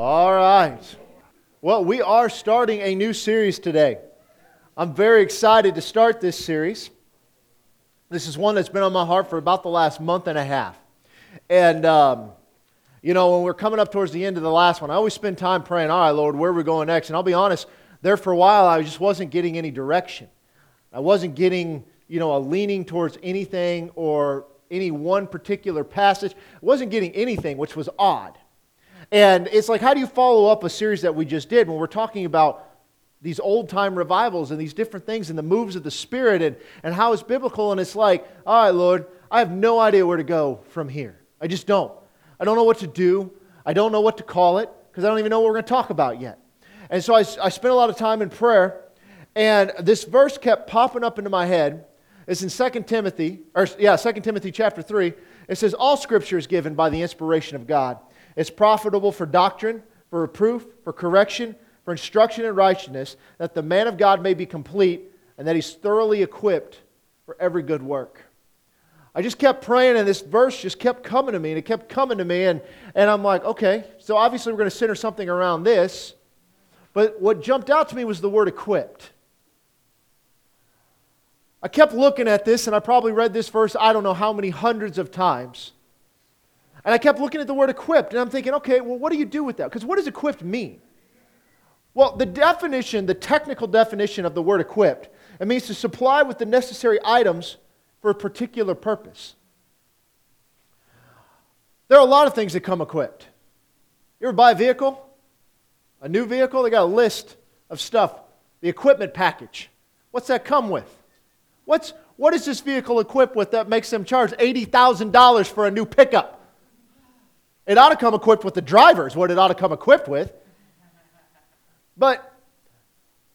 All right. Well, we are starting a new series today. I'm very excited to start this series. This is one that's been on my heart for about the last month and a half. And, um, you know, when we're coming up towards the end of the last one, I always spend time praying, all right, Lord, where are we going next? And I'll be honest, there for a while, I just wasn't getting any direction. I wasn't getting, you know, a leaning towards anything or any one particular passage. I wasn't getting anything, which was odd. And it's like, how do you follow up a series that we just did when we're talking about these old time revivals and these different things and the moves of the Spirit and, and how it's biblical? And it's like, all right, Lord, I have no idea where to go from here. I just don't. I don't know what to do. I don't know what to call it because I don't even know what we're going to talk about yet. And so I, I spent a lot of time in prayer, and this verse kept popping up into my head. It's in 2 Timothy, or yeah, 2 Timothy chapter 3. It says, All scripture is given by the inspiration of God it's profitable for doctrine, for reproof, for correction, for instruction in righteousness, that the man of God may be complete and that he's thoroughly equipped for every good work. I just kept praying, and this verse just kept coming to me, and it kept coming to me, and, and I'm like, okay, so obviously we're going to center something around this. But what jumped out to me was the word equipped. I kept looking at this, and I probably read this verse, I don't know how many hundreds of times. And I kept looking at the word equipped, and I'm thinking, okay, well, what do you do with that? Because what does equipped mean? Well, the definition, the technical definition of the word equipped, it means to supply with the necessary items for a particular purpose. There are a lot of things that come equipped. You ever buy a vehicle? A new vehicle? They got a list of stuff. The equipment package. What's that come with? What's, what is this vehicle equipped with that makes them charge $80,000 for a new pickup? It ought to come equipped with the drivers, what it ought to come equipped with. But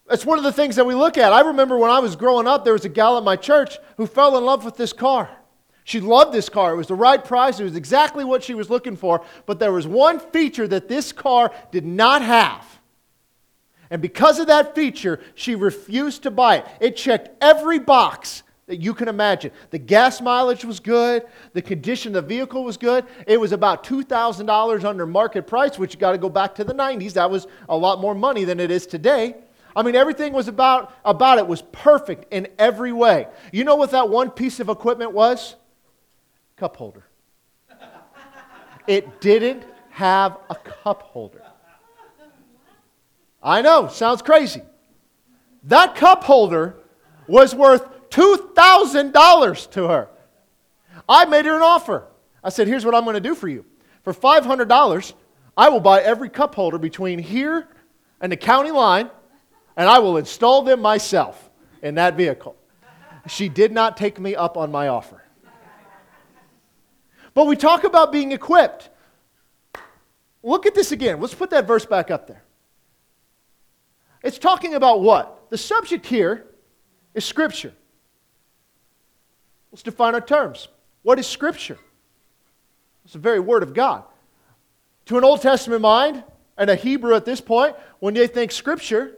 it's one of the things that we look at. I remember when I was growing up, there was a gal at my church who fell in love with this car. She loved this car. It was the right price. It was exactly what she was looking for. But there was one feature that this car did not have. And because of that feature, she refused to buy it. It checked every box that you can imagine. The gas mileage was good, the condition of the vehicle was good. It was about $2,000 under market price, which you got to go back to the 90s. That was a lot more money than it is today. I mean, everything was about, about it was perfect in every way. You know what that one piece of equipment was? Cup holder. It didn't have a cup holder. I know, sounds crazy. That cup holder was worth $2,000 to her. I made her an offer. I said, Here's what I'm going to do for you. For $500, I will buy every cup holder between here and the county line, and I will install them myself in that vehicle. She did not take me up on my offer. But we talk about being equipped. Look at this again. Let's put that verse back up there. It's talking about what? The subject here is Scripture. Let's define our terms. What is Scripture? It's the very Word of God. To an Old Testament mind, and a Hebrew at this point, when they think Scripture,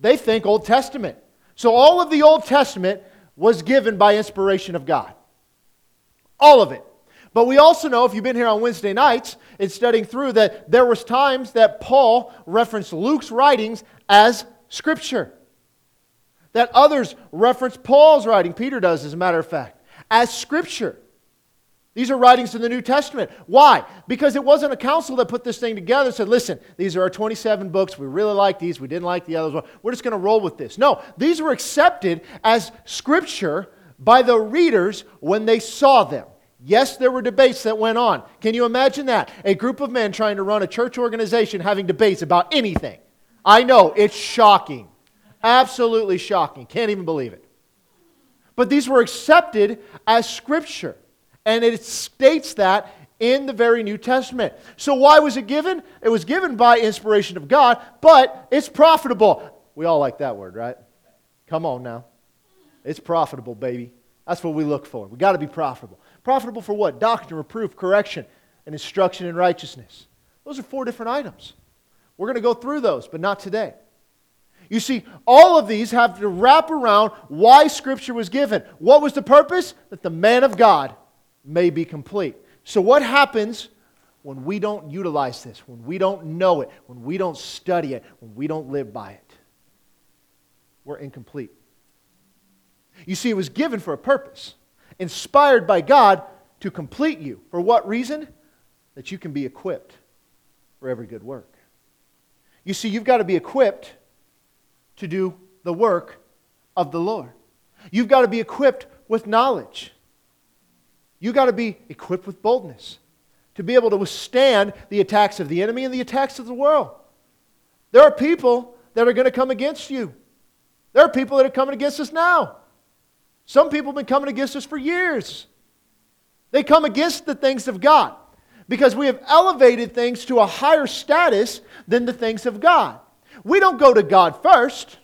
they think Old Testament. So all of the Old Testament was given by inspiration of God. All of it. But we also know, if you've been here on Wednesday nights and studying through, that there was times that Paul referenced Luke's writings as Scripture. That others reference Paul's writing. Peter does, as a matter of fact as Scripture. These are writings in the New Testament. Why? Because it wasn't a council that put this thing together and said, listen, these are our 27 books. We really like these. We didn't like the others. We're just going to roll with this. No, these were accepted as Scripture by the readers when they saw them. Yes, there were debates that went on. Can you imagine that? A group of men trying to run a church organization having debates about anything. I know, it's shocking. Absolutely shocking. Can't even believe it. But these were accepted as Scripture. And it states that in the very New Testament. So, why was it given? It was given by inspiration of God, but it's profitable. We all like that word, right? Come on now. It's profitable, baby. That's what we look for. We got to be profitable. Profitable for what? Doctrine, reproof, correction, and instruction in righteousness. Those are four different items. We're going to go through those, but not today. You see, all of these have to wrap around why Scripture was given. What was the purpose? That the man of God may be complete. So, what happens when we don't utilize this, when we don't know it, when we don't study it, when we don't live by it, we're incomplete. You see, it was given for a purpose, inspired by God to complete you. For what reason? That you can be equipped for every good work. You see, you've got to be equipped to do the work of the Lord. You've got to be equipped with knowledge. You've got to be equipped with boldness to be able to withstand the attacks of the enemy and the attacks of the world. There are people that are going to come against you. There are people that are coming against us now. Some people have been coming against us for years. They come against the things of God because we have elevated things to a higher status than the things of God. We don't go to God first,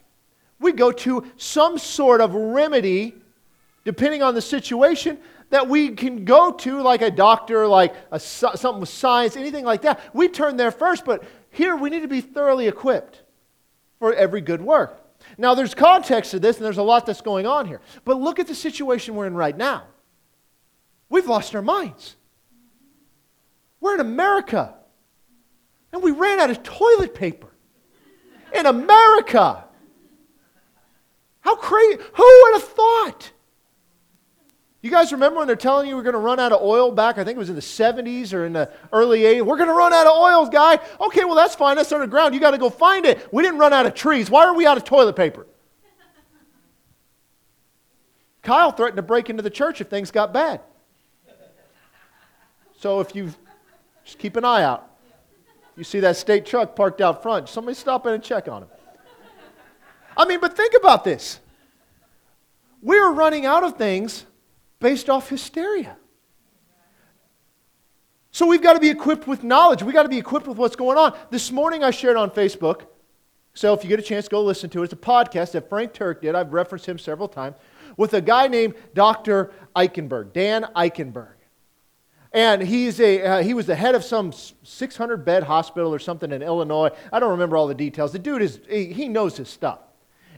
we go to some sort of remedy, depending on the situation, that we can go to, like a doctor, like a, something with science, anything like that. We turn there first, but here we need to be thoroughly equipped for every good work. Now, there's context to this, and there's a lot that's going on here. But look at the situation we're in right now. We've lost our minds. We're in America, and we ran out of toilet paper. In America. How crazy. Who would have thought? You guys remember when they're telling you we're going to run out of oil back? I think it was in the 70s or in the early 80s. We're going to run out of oil, guy. Okay, well, that's fine. That's underground. You got to go find it. We didn't run out of trees. Why are we out of toilet paper? Kyle threatened to break into the church if things got bad. So if you just keep an eye out, you see that state truck parked out front, somebody stop in and check on him. I mean, but think about this. We're running out of things based off hysteria. So we've got to be equipped with knowledge. We've got to be equipped with what's going on. This morning I shared on Facebook. So if you get a chance, go listen to it. It's a podcast that Frank Turek did. I've referenced him several times with a guy named Dr. Eichenberg, Dan Eichenberg. And he's a, uh, he was the head of some 600 bed hospital or something in Illinois. I don't remember all the details. The dude is, he, knows his stuff.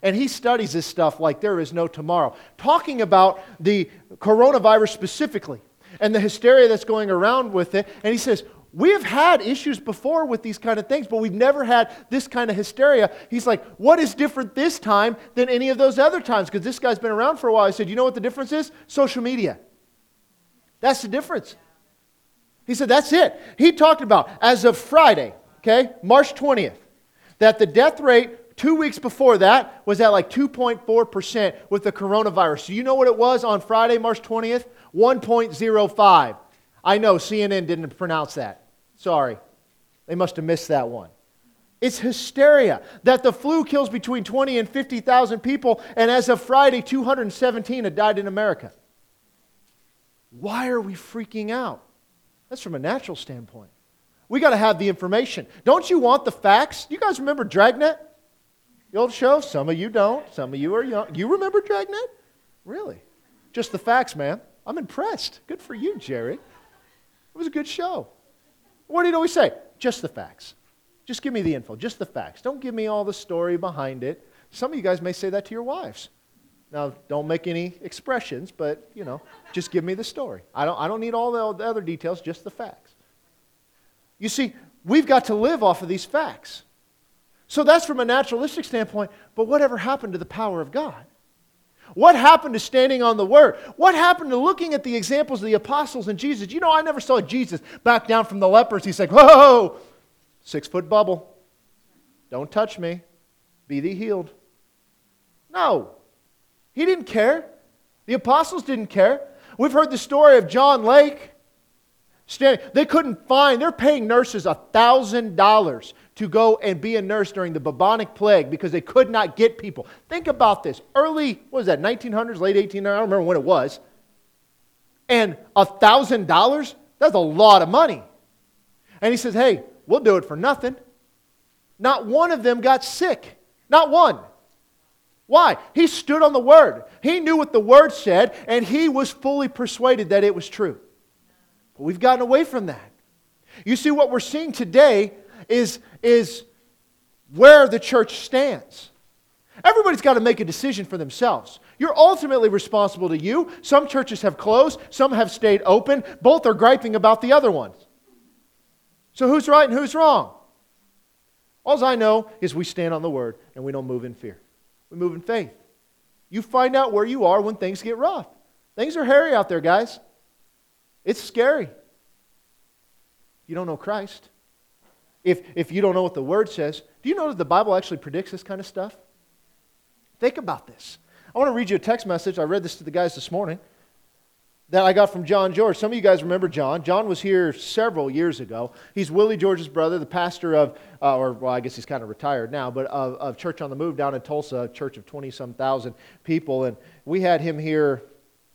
And he studies this stuff like there is no tomorrow, talking about the coronavirus specifically and the hysteria that's going around with it. And he says, we have had issues before with these kind of things, but we've never had this kind of hysteria. He's like, what is different this time than any of those other times? Because this guy's been around for a while. I said, you know what the difference is? Social media. That's the difference. He said, that's it. He talked about, as of Friday, okay, March 20th, that the death rate Two weeks before that was at like 2.4% with the coronavirus. So you know what it was on Friday, March 20th? 1.05. I know CNN didn't pronounce that. Sorry. They must have missed that one. It's hysteria that the flu kills between 20 and 50,000 people, and as of Friday, 217 had died in America. Why are we freaking out? That's from a natural standpoint. We got to have the information. Don't you want the facts? You guys remember Dragnet? The old show? Some of you don't. Some of you are young. You remember Dragnet? Really? Just the facts, man. I'm impressed. Good for you, Jerry. It was a good show. What did he always say? Just the facts. Just give me the info, just the facts. Don't give me all the story behind it. Some of you guys may say that to your wives. Now, don't make any expressions, but, you know, just give me the story. I don't, I don't need all the other details, just the facts. You see, we've got to live off of these facts. So that's from a naturalistic standpoint, but whatever happened to the power of God? What happened to standing on the word? What happened to looking at the examples of the apostles and Jesus? You know, I never saw Jesus back down from the lepers. He's like, whoa, six foot bubble. Don't touch me. Be thee healed. No, he didn't care. The apostles didn't care. We've heard the story of John Lake. Standing, they couldn't find, they're paying nurses $1,000 to go and be a nurse during the bubonic plague because they could not get people. Think about this. Early, what was that, 1900s, late 1800s? I don't remember when it was. And $1,000? That's a lot of money. And he says, hey, we'll do it for nothing. Not one of them got sick. Not one. Why? He stood on the word. He knew what the word said, and he was fully persuaded that it was true. But we've gotten away from that. You see, what we're seeing today is, is where the church stands. Everybody's got to make a decision for themselves. You're ultimately responsible to you. Some churches have closed, some have stayed open. Both are griping about the other ones. So who's right and who's wrong? All I know is we stand on the word and we don't move in fear. We move in faith. You find out where you are when things get rough. Things are hairy out there, guys. It's scary. You don't know Christ. If, if you don't know what the Word says, do you know that the Bible actually predicts this kind of stuff? Think about this. I want to read you a text message. I read this to the guys this morning that I got from John George. Some of you guys remember John. John was here several years ago. He's Willie George's brother, the pastor of, uh, or well, I guess he's kind of retired now, but of, of Church on the Move down in Tulsa, a church of 20 some thousand people. And we had him here,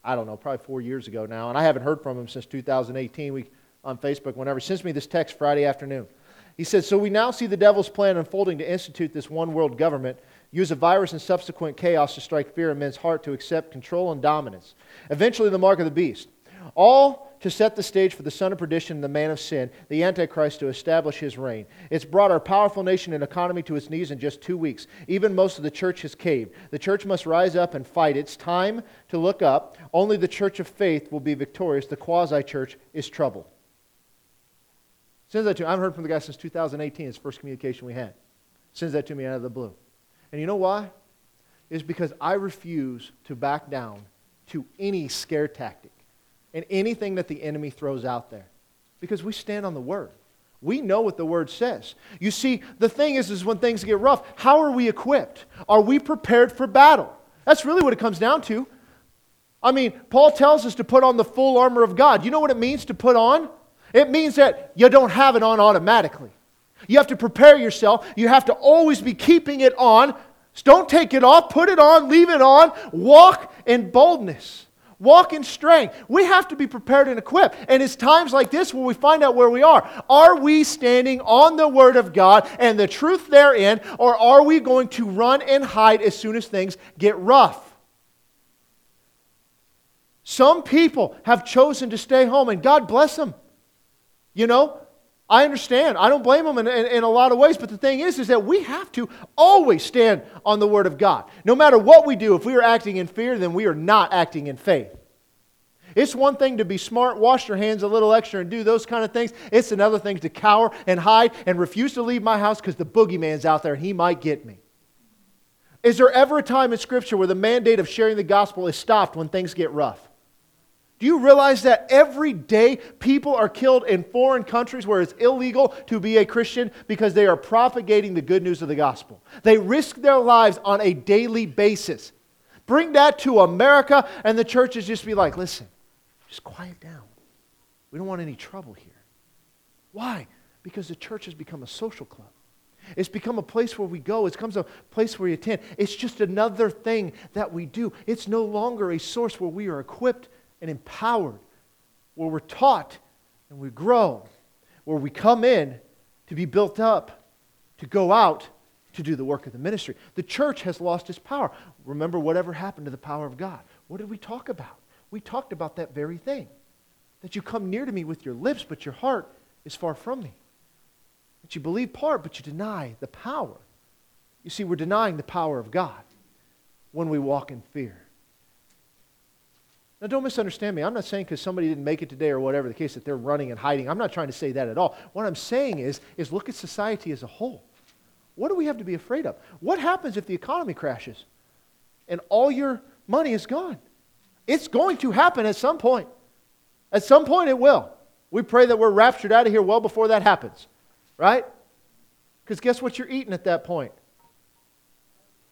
I don't know, probably four years ago now. And I haven't heard from him since 2018 we, on Facebook, whenever. He sends me this text Friday afternoon. He said, So we now see the devil's plan unfolding to institute this one world government use a virus and subsequent chaos to strike fear in men's heart to accept control and dominance. Eventually, the mark of the beast. All to set the stage for the son of perdition, the man of sin, the Antichrist, to establish his reign. It's brought our powerful nation and economy to its knees in just two weeks. Even most of the church has caved. The church must rise up and fight. It's time to look up. Only the church of faith will be victorious. The quasi church is trouble. Sends that to me. I haven't heard from the guy since 2018. It's the first communication we had. Sends that to me out of the blue. And you know why? Is because I refuse to back down to any scare tactic and anything that the enemy throws out there. Because we stand on the word. We know what the word says. You see, the thing is, is when things get rough, how are we equipped? Are we prepared for battle? That's really what it comes down to. I mean, Paul tells us to put on the full armor of God. You know what it means to put on? It means that you don't have it on automatically. You have to prepare yourself. You have to always be keeping it on. Don't take it off, put it on, leave it on. Walk in boldness. Walk in strength. We have to be prepared and equipped. And it's times like this where we find out where we are. Are we standing on the Word of God and the truth therein, or are we going to run and hide as soon as things get rough? Some people have chosen to stay home, and God bless them. You know, I understand. I don't blame them in, in, in, a lot of ways, but the thing is, is that we have to always stand on the Word of God. No matter what we do, if we are acting in fear, then we are not acting in faith. It's one thing to be smart, wash your hands a little extra, and do those kind of things. It's another thing to cower and hide and refuse to leave my house because the boogeyman's out there and he might get me. Is there ever a time in Scripture where the mandate of sharing the gospel is stopped when things get rough? Do you realize that every day people are killed in foreign countries where it's illegal to be a Christian because they are propagating the good news of the gospel? They risk their lives on a daily basis. Bring that to America, and the churches just be like, listen, just quiet down. We don't want any trouble here. Why? Because the church has become a social club. It's become a place where we go. It becomes a place where we attend. It's just another thing that we do. It's no longer a source where we are equipped and empowered, where we're taught and we grow, where we come in to be built up, to go out to do the work of the ministry. The church has lost its power. Remember, whatever happened to the power of God? What did we talk about? We talked about that very thing that you come near to me with your lips, but your heart is far from me. That you believe part, but you deny the power. You see, we're denying the power of God when we walk in fear. Now, don't misunderstand me. I'm not saying because somebody didn't make it today or whatever the case that they're running and hiding. I'm not trying to say that at all. What I'm saying is, is look at society as a whole. What do we have to be afraid of? What happens if the economy crashes and all your money is gone? It's going to happen at some point. At some point, it will. We pray that we're raptured out of here well before that happens, right? Because guess what you're eating at that point?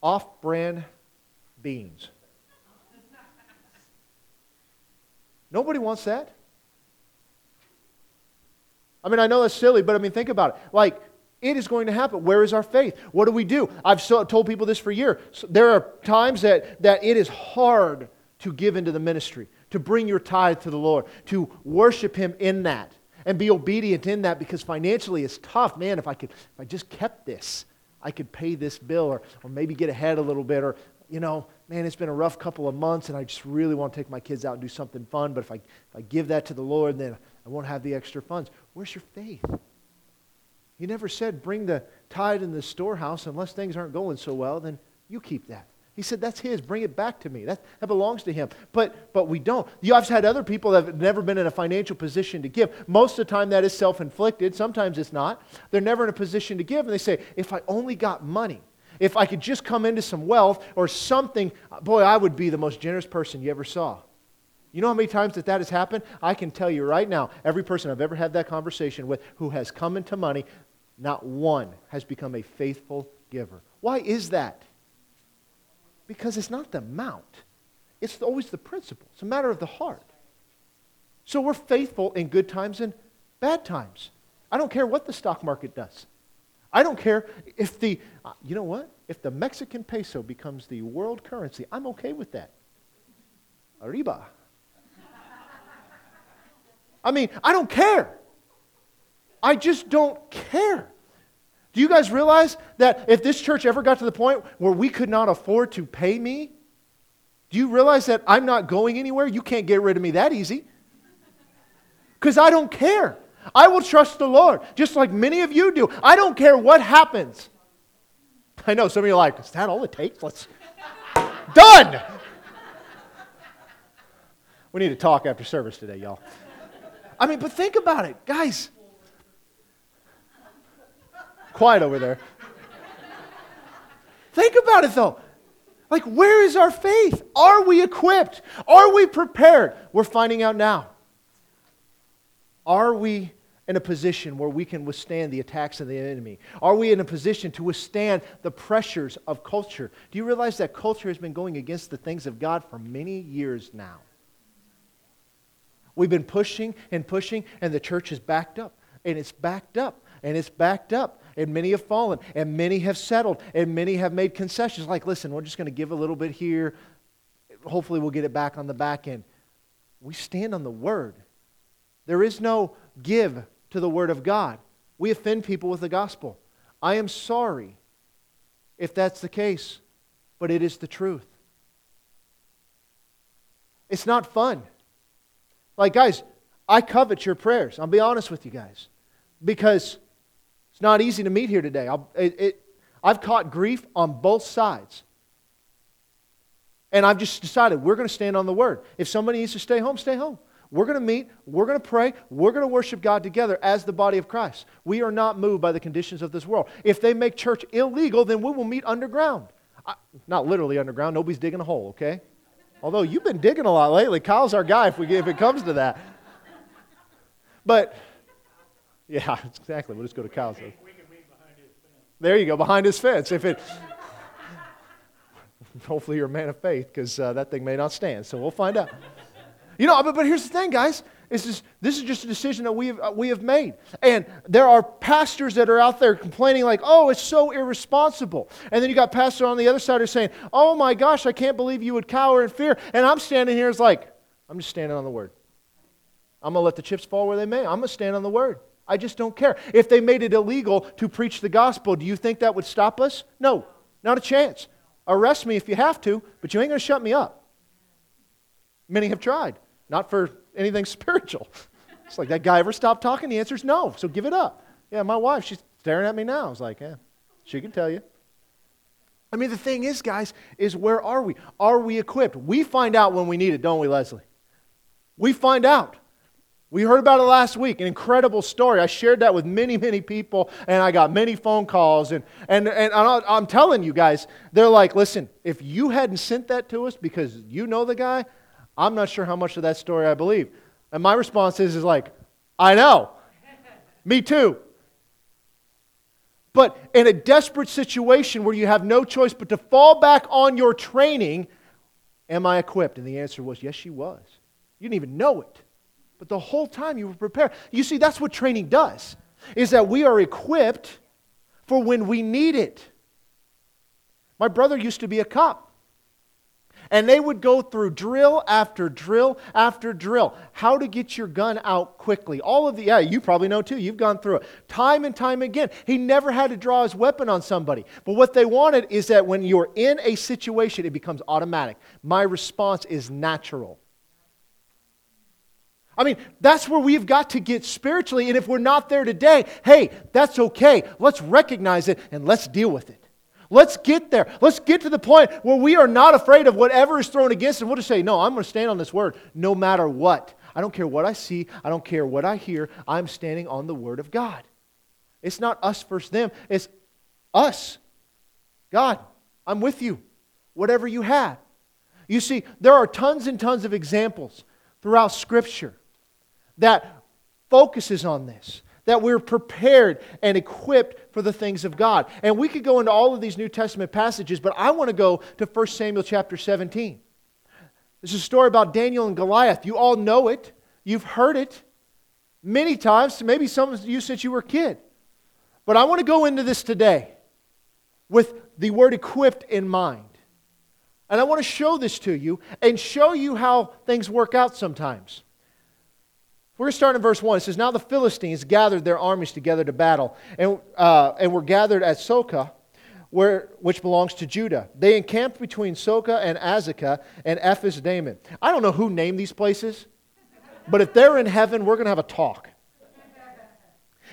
Off brand beans. Nobody wants that. I mean, I know that's silly, but I mean, think about it. Like, it is going to happen. Where is our faith? What do we do? I've so, told people this for years. So there are times that, that it is hard to give into the ministry, to bring your tithe to the Lord, to worship Him in that, and be obedient in that because financially it's tough. Man, if I could, if I just kept this, I could pay this bill or, or maybe get ahead a little bit or, you know, man, it's been a rough couple of months and I just really want to take my kids out and do something fun, but if I, if I give that to the Lord, then I won't have the extra funds. Where's your faith? He never said bring the tithe in the storehouse unless things aren't going so well, then you keep that. He said, That's his. Bring it back to me. That, that belongs to him. But, but we don't. You, I've had other people that have never been in a financial position to give. Most of the time, that is self inflicted. Sometimes it's not. They're never in a position to give. And they say, If I only got money, if I could just come into some wealth or something, boy, I would be the most generous person you ever saw. You know how many times that that has happened? I can tell you right now, every person I've ever had that conversation with who has come into money, not one has become a faithful giver. Why is that? Because it's not the amount, it's always the principle. It's a matter of the heart. So we're faithful in good times and bad times. I don't care what the stock market does. I don't care if the, uh, you know what? If the Mexican peso becomes the world currency, I'm okay with that. Arriba. I mean, I don't care. I just don't care. Do you guys realize that if this church ever got to the point where we could not afford to pay me, do you realize that I'm not going anywhere? You can't get rid of me that easy. Because I don't care. I will trust the Lord, just like many of you do. I don't care what happens. I know some of you are like, is that all it takes? Let's. Done! We need to talk after service today, y'all. I mean, but think about it, guys. Quiet over there. Think about it though. Like, where is our faith? Are we equipped? Are we prepared? We're finding out now. Are we in a position where we can withstand the attacks of the enemy? Are we in a position to withstand the pressures of culture? Do you realize that culture has been going against the things of God for many years now? We've been pushing and pushing, and the church is backed up, and it's backed up, and it's backed up and many have fallen, and many have settled, and many have made concessions like, listen, we're just going to give a little bit here. Hopefully, we'll get it back on the back end. We stand on the Word. There is no give to the Word of God. We offend people with the gospel. I am sorry if that's the case, but it is the truth. It's not fun. Like, guys, I covet your prayers. I'll be honest with you guys. Because it's not easy to meet here today. It, it, I've caught grief on both sides. And I've just decided we're going to stand on the word. If somebody needs to stay home, stay home. We're going to meet, we're going to pray, we're going to worship God together as the body of Christ. We are not moved by the conditions of this world. If they make church illegal, then we will meet underground. I, not literally underground, nobody's digging a hole, okay? Although you've been digging a lot lately. Kyle's our guy if, we, if it comes to that. But yeah, exactly. We'll just go to Kyle's. There you go, behind his fence. If it, hopefully you're a man of faith because uh, that thing may not stand. So we'll find out. You know, but, but here's the thing, guys. Is this, this is just a decision that we have, uh, we have made. And there are pastors that are out there complaining, like, oh, it's so irresponsible. And then you got pastors on the other side who are saying, oh my gosh, I can't believe you would cower in fear. And I'm standing here, it's like, I'm just standing on the word. I'm going to let the chips fall where they may. I'm going to stand on the word. I just don't care. If they made it illegal to preach the gospel, do you think that would stop us? No, not a chance. Arrest me if you have to, but you ain't going to shut me up. Many have tried, not for anything spiritual. It's like, that guy ever stopped talking? The answer is no, so give it up. Yeah, my wife, she's staring at me now. I was like, yeah, she can tell you. I mean, the thing is, guys, is where are we? Are we equipped? We find out when we need it, don't we, Leslie? We find out. We heard about it last week, an incredible story. I shared that with many, many people, and I got many phone calls. And, and, and I'm telling you guys, they're like, listen, if you hadn't sent that to us because you know the guy, I'm not sure how much of that story I believe. And my response is, is like, I know. Me too. But in a desperate situation where you have no choice but to fall back on your training, am I equipped? And the answer was, yes, she was. You didn't even know it but the whole time you were prepared. You see, that's what training does, is that we are equipped for when we need it. My brother used to be a cop. And they would go through drill after drill after drill. How to get your gun out quickly. All of the, yeah, you probably know too. You've gone through it. Time and time again. He never had to draw his weapon on somebody. But what they wanted is that when you're in a situation, it becomes automatic. My response is natural. I mean, that's where we've got to get spiritually. And if we're not there today, hey, that's okay. Let's recognize it and let's deal with it. Let's get there. Let's get to the point where we are not afraid of whatever is thrown against us. We'll just say, No, I'm going to stand on this word no matter what. I don't care what I see. I don't care what I hear. I'm standing on the word of God. It's not us versus them, it's us. God, I'm with you, whatever you have. You see, there are tons and tons of examples throughout Scripture that focuses on this that we're prepared and equipped for the things of God. And we could go into all of these New Testament passages, but I want to go to 1 Samuel chapter 17. This is a story about Daniel and Goliath. You all know it. You've heard it many times, maybe some of you since you were a kid. But I want to go into this today with the word equipped in mind. And I want to show this to you and show you how things work out sometimes. We're going to start in verse 1. It says, Now the Philistines gathered their armies together to battle, and, uh, and were gathered at Socoh, where, which belongs to Judah. They encamped between Socoh and Azekah and Ephes Dammim. I don't know who named these places, but if they're in heaven, we're going to have a talk.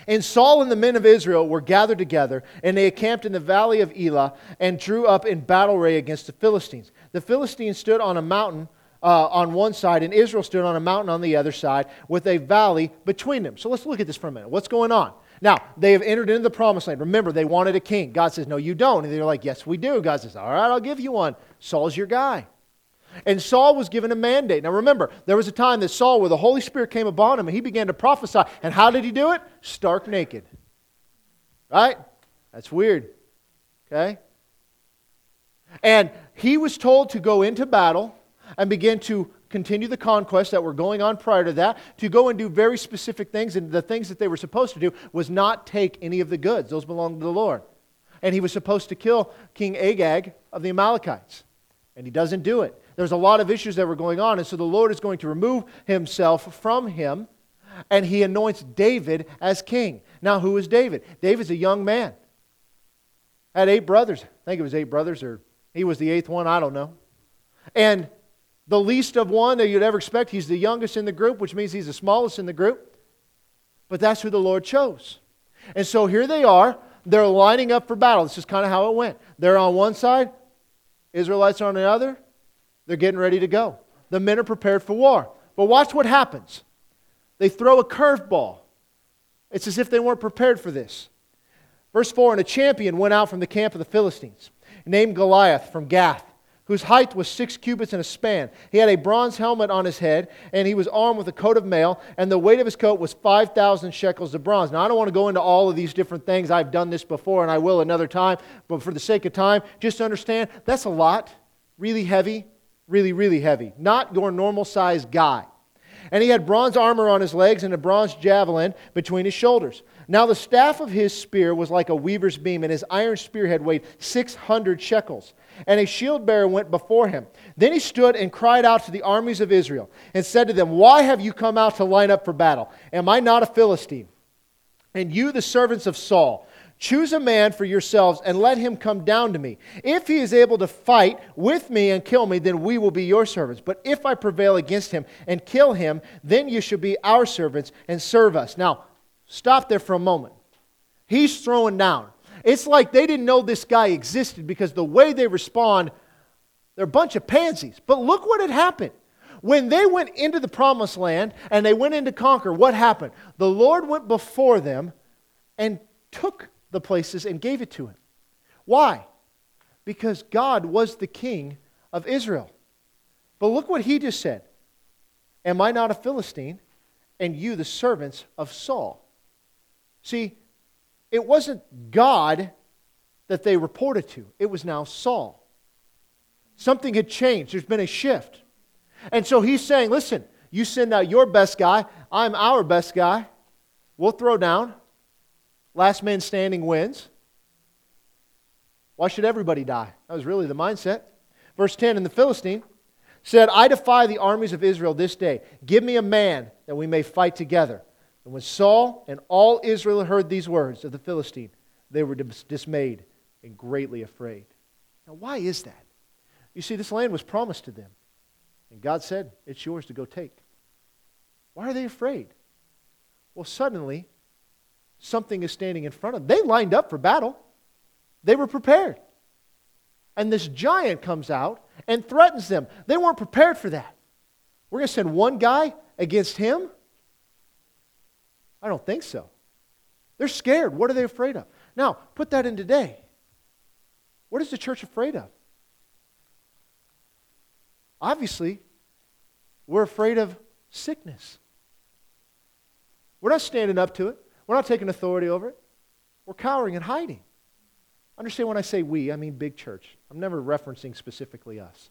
And Saul and the men of Israel were gathered together, and they encamped in the valley of Elah and drew up in battle array against the Philistines. The Philistines stood on a mountain uh, on one side, and Israel stood on a mountain on the other side with a valley between them. So let's look at this for a minute. What's going on? Now, they have entered into the promised land. Remember, they wanted a king. God says, No, you don't. And they're like, Yes, we do. God says, All right, I'll give you one. Saul's your guy. And Saul was given a mandate. Now remember, there was a time that Saul, where the Holy Spirit came upon him and he began to prophesy. And how did he do it? Stark naked. Right? That's weird. Okay? And he was told to go into battle and begin to continue the conquests that were going on prior to that, to go and do very specific things. And the things that they were supposed to do was not take any of the goods, those belonged to the Lord. And he was supposed to kill King Agag of the Amalekites. And he doesn't do it. There's a lot of issues that were going on. And so the Lord is going to remove himself from him. And he anoints David as king. Now, who is David? David's a young man. Had eight brothers. I think it was eight brothers, or he was the eighth one. I don't know. And the least of one that you'd ever expect. He's the youngest in the group, which means he's the smallest in the group. But that's who the Lord chose. And so here they are. They're lining up for battle. This is kind of how it went. They're on one side, Israelites are on the other. They're getting ready to go. The men are prepared for war. But watch what happens. They throw a curveball. It's as if they weren't prepared for this. Verse 4 And a champion went out from the camp of the Philistines, named Goliath from Gath whose height was six cubits and a span. He had a bronze helmet on his head, and he was armed with a coat of mail, and the weight of his coat was 5,000 shekels of bronze. Now, I don't want to go into all of these different things. I've done this before, and I will another time, but for the sake of time, just understand that's a lot. Really heavy, really, really heavy. Not your normal sized guy. And he had bronze armor on his legs and a bronze javelin between his shoulders. Now the staff of his spear was like a weaver's beam, and his iron spearhead weighed 600 shekels. And a shield bearer went before him. Then he stood and cried out to the armies of Israel and said to them, Why have you come out to line up for battle? Am I not a Philistine? And you, the servants of Saul, Choose a man for yourselves and let him come down to me. If he is able to fight with me and kill me, then we will be your servants. But if I prevail against him and kill him, then you shall be our servants and serve us. Now, stop there for a moment. He's throwing down. It's like they didn't know this guy existed because the way they respond, they're a bunch of pansies. But look what had happened. When they went into the promised land and they went in to conquer, what happened? The Lord went before them and took the places and gave it to him. Why? Because God was the king of Israel. But look what he just said Am I not a Philistine, and you the servants of Saul? See, it wasn't God that they reported to, it was now Saul. Something had changed, there's been a shift. And so he's saying, Listen, you send out your best guy, I'm our best guy. We'll throw down. Last man standing wins. Why should everybody die? That was really the mindset. Verse 10 And the Philistine said, I defy the armies of Israel this day. Give me a man that we may fight together. And when Saul and all Israel heard these words of the Philistine, they were dismayed and greatly afraid. Now, why is that? You see, this land was promised to them. And God said, It's yours to go take. Why are they afraid? Well, suddenly, something is standing in front of them. They lined up for battle, they were prepared. and this giant comes out and threatens them. They weren't prepared for that. We're going to send one guy against him? I don't think so. They're scared. What are they afraid of? Now, put that in today. What is the church afraid of? Obviously, we're afraid of sickness. We're not standing up to it. We're not taking authority over it. We're cowering and hiding. Understand when I say we, I mean big church. I'm never referencing specifically us.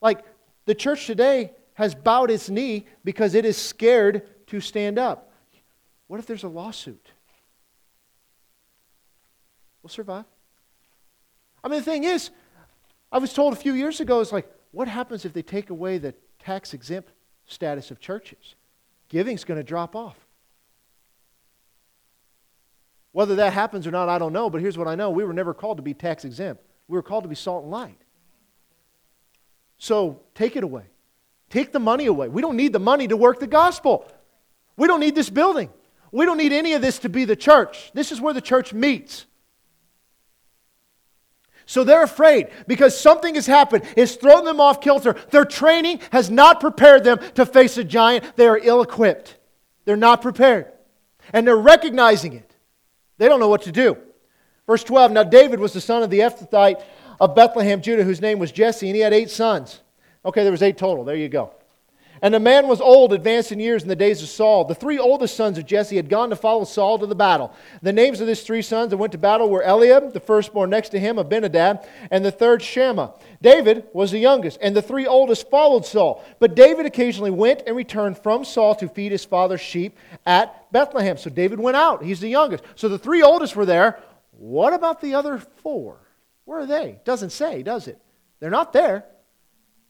Like, the church today has bowed its knee because it is scared to stand up. What if there's a lawsuit? We'll survive. I mean, the thing is, I was told a few years ago, it's like, what happens if they take away the tax exempt status of churches? Giving's going to drop off. Whether that happens or not, I don't know, but here's what I know we were never called to be tax exempt, we were called to be salt and light. So take it away. Take the money away. We don't need the money to work the gospel. We don't need this building. We don't need any of this to be the church. This is where the church meets. So they're afraid because something has happened. It's thrown them off kilter. Their training has not prepared them to face a giant. They are ill equipped. They're not prepared. And they're recognizing it. They don't know what to do. Verse 12 Now David was the son of the Ephrathite of Bethlehem, Judah, whose name was Jesse, and he had eight sons. Okay, there was eight total. There you go. And the man was old, advanced in years in the days of Saul. The three oldest sons of Jesse had gone to follow Saul to the battle. The names of these three sons that went to battle were Eliab, the firstborn next to him, Abinadab, and the third Shammah. David was the youngest, and the three oldest followed Saul. But David occasionally went and returned from Saul to feed his father's sheep at Bethlehem. So David went out. He's the youngest. So the three oldest were there. What about the other four? Where are they? Doesn't say, does it? They're not there.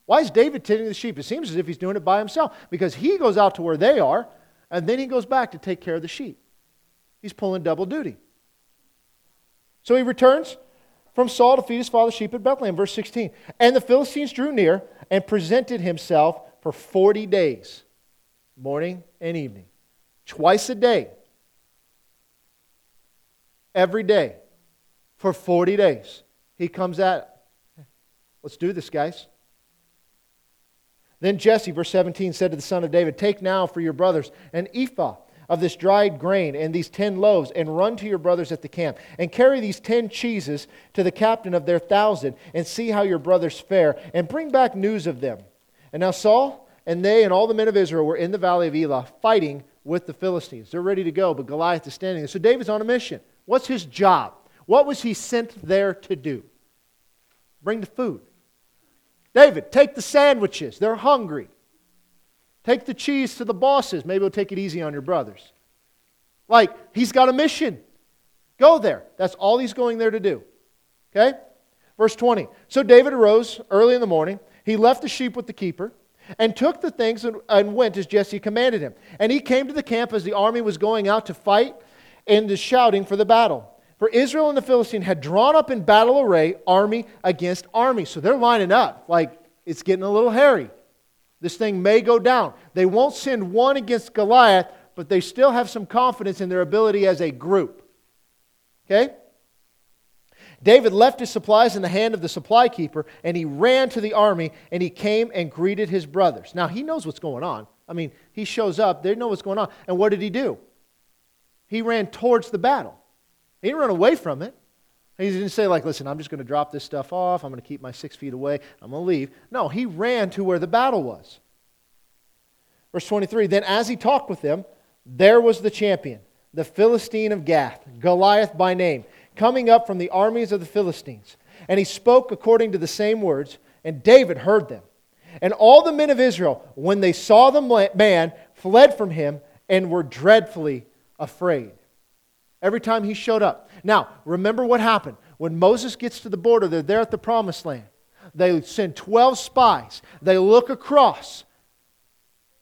Why is David tending the sheep? It seems as if he's doing it by himself because he goes out to where they are and then he goes back to take care of the sheep. He's pulling double duty. So he returns from Saul to feed his father's sheep at Bethlehem. Verse 16. And the Philistines drew near and presented himself for 40 days, morning and evening, twice a day, every day, for 40 days. He comes at, let's do this, guys. Then Jesse, verse 17, said to the son of David, Take now for your brothers an ephah of this dried grain and these ten loaves, and run to your brothers at the camp, and carry these ten cheeses to the captain of their thousand, and see how your brothers fare, and bring back news of them. And now Saul and they and all the men of Israel were in the valley of Elah fighting with the Philistines. They're ready to go, but Goliath is standing there. So David's on a mission. What's his job? What was he sent there to do? Bring the food. David, take the sandwiches. They're hungry. Take the cheese to the bosses. Maybe we'll take it easy on your brothers. Like, he's got a mission. Go there. That's all he's going there to do. Okay? Verse 20. So David arose early in the morning. He left the sheep with the keeper and took the things and, and went as Jesse commanded him. And he came to the camp as the army was going out to fight and is shouting for the battle. For Israel and the Philistine had drawn up in battle array, army against army. So they're lining up. Like it's getting a little hairy. This thing may go down. They won't send one against Goliath, but they still have some confidence in their ability as a group. Okay? David left his supplies in the hand of the supply keeper, and he ran to the army, and he came and greeted his brothers. Now, he knows what's going on. I mean, he shows up, they know what's going on. And what did he do? He ran towards the battle. He didn't run away from it. He didn't say, like, listen, I'm just going to drop this stuff off. I'm going to keep my six feet away. I'm going to leave. No, he ran to where the battle was. Verse 23 Then as he talked with them, there was the champion, the Philistine of Gath, Goliath by name, coming up from the armies of the Philistines. And he spoke according to the same words, and David heard them. And all the men of Israel, when they saw the man, fled from him and were dreadfully afraid every time he showed up. Now, remember what happened. When Moses gets to the border, they're there at the promised land. They send 12 spies. They look across.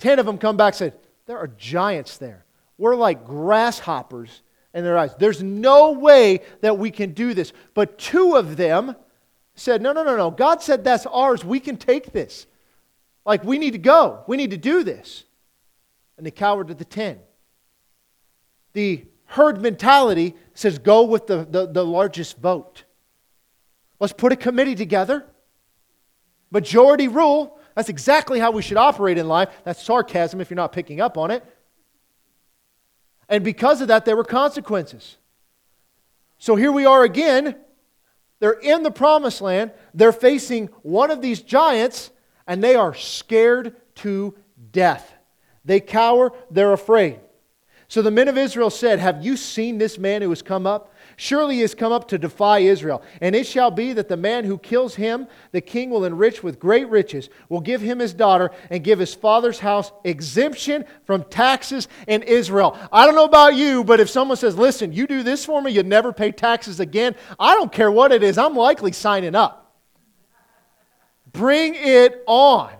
10 of them come back and say, There are giants there. We're like grasshoppers in their eyes. There's no way that we can do this. But two of them said, No, no, no, no. God said that's ours. We can take this. Like, we need to go. We need to do this. And they cowered to the 10. The herd mentality says go with the, the, the largest vote. Let's put a committee together. Majority rule. That's exactly how we should operate in life. That's sarcasm if you're not picking up on it. And because of that, there were consequences. So here we are again. They're in the promised land. They're facing one of these giants, and they are scared to death. They cower, they're afraid. So the men of Israel said, Have you seen this man who has come up? Surely he has come up to defy Israel. And it shall be that the man who kills him, the king will enrich with great riches, will give him his daughter, and give his father's house exemption from taxes in Israel. I don't know about you, but if someone says, Listen, you do this for me, you never pay taxes again, I don't care what it is, I'm likely signing up. Bring it on.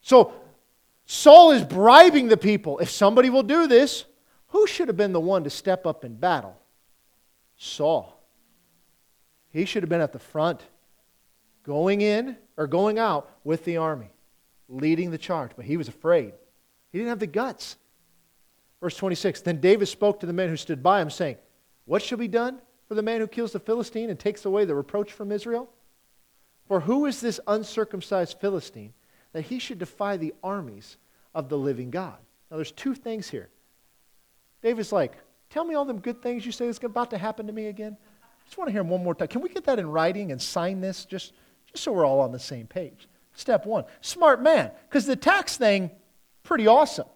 So Saul is bribing the people. If somebody will do this, who should have been the one to step up in battle? Saul. He should have been at the front, going in or going out with the army, leading the charge. But he was afraid. He didn't have the guts. Verse 26 Then David spoke to the men who stood by him, saying, What shall be done for the man who kills the Philistine and takes away the reproach from Israel? For who is this uncircumcised Philistine that he should defy the armies of the living God? Now, there's two things here. David's like, Tell me all them good things you say is about to happen to me again. I just want to hear them one more time. Can we get that in writing and sign this just, just so we're all on the same page? Step one. Smart man, because the tax thing, pretty awesome.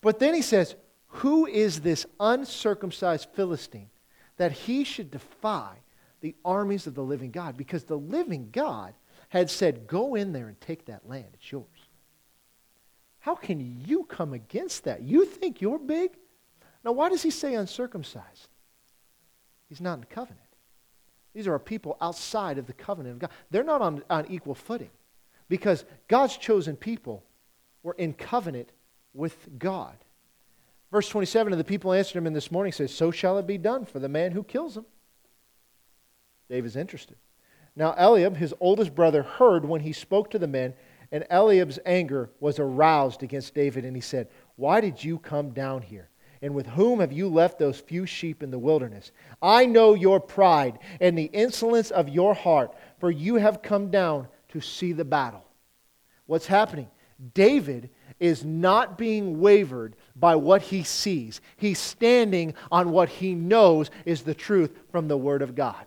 But then he says, Who is this uncircumcised Philistine that he should defy the armies of the living God? Because the living God had said, Go in there and take that land. It's yours. How can you come against that? You think you're big? Now, why does he say uncircumcised? He's not in the covenant. These are people outside of the covenant of God. They're not on, on equal footing because God's chosen people were in covenant with God. Verse 27 of the people answered him in this morning says, So shall it be done for the man who kills him. David's interested. Now Eliab, his oldest brother, heard when he spoke to the men, and Eliab's anger was aroused against David, and he said, Why did you come down here? And with whom have you left those few sheep in the wilderness? I know your pride and the insolence of your heart, for you have come down to see the battle. What's happening? David is not being wavered by what he sees. He's standing on what he knows is the truth from the Word of God.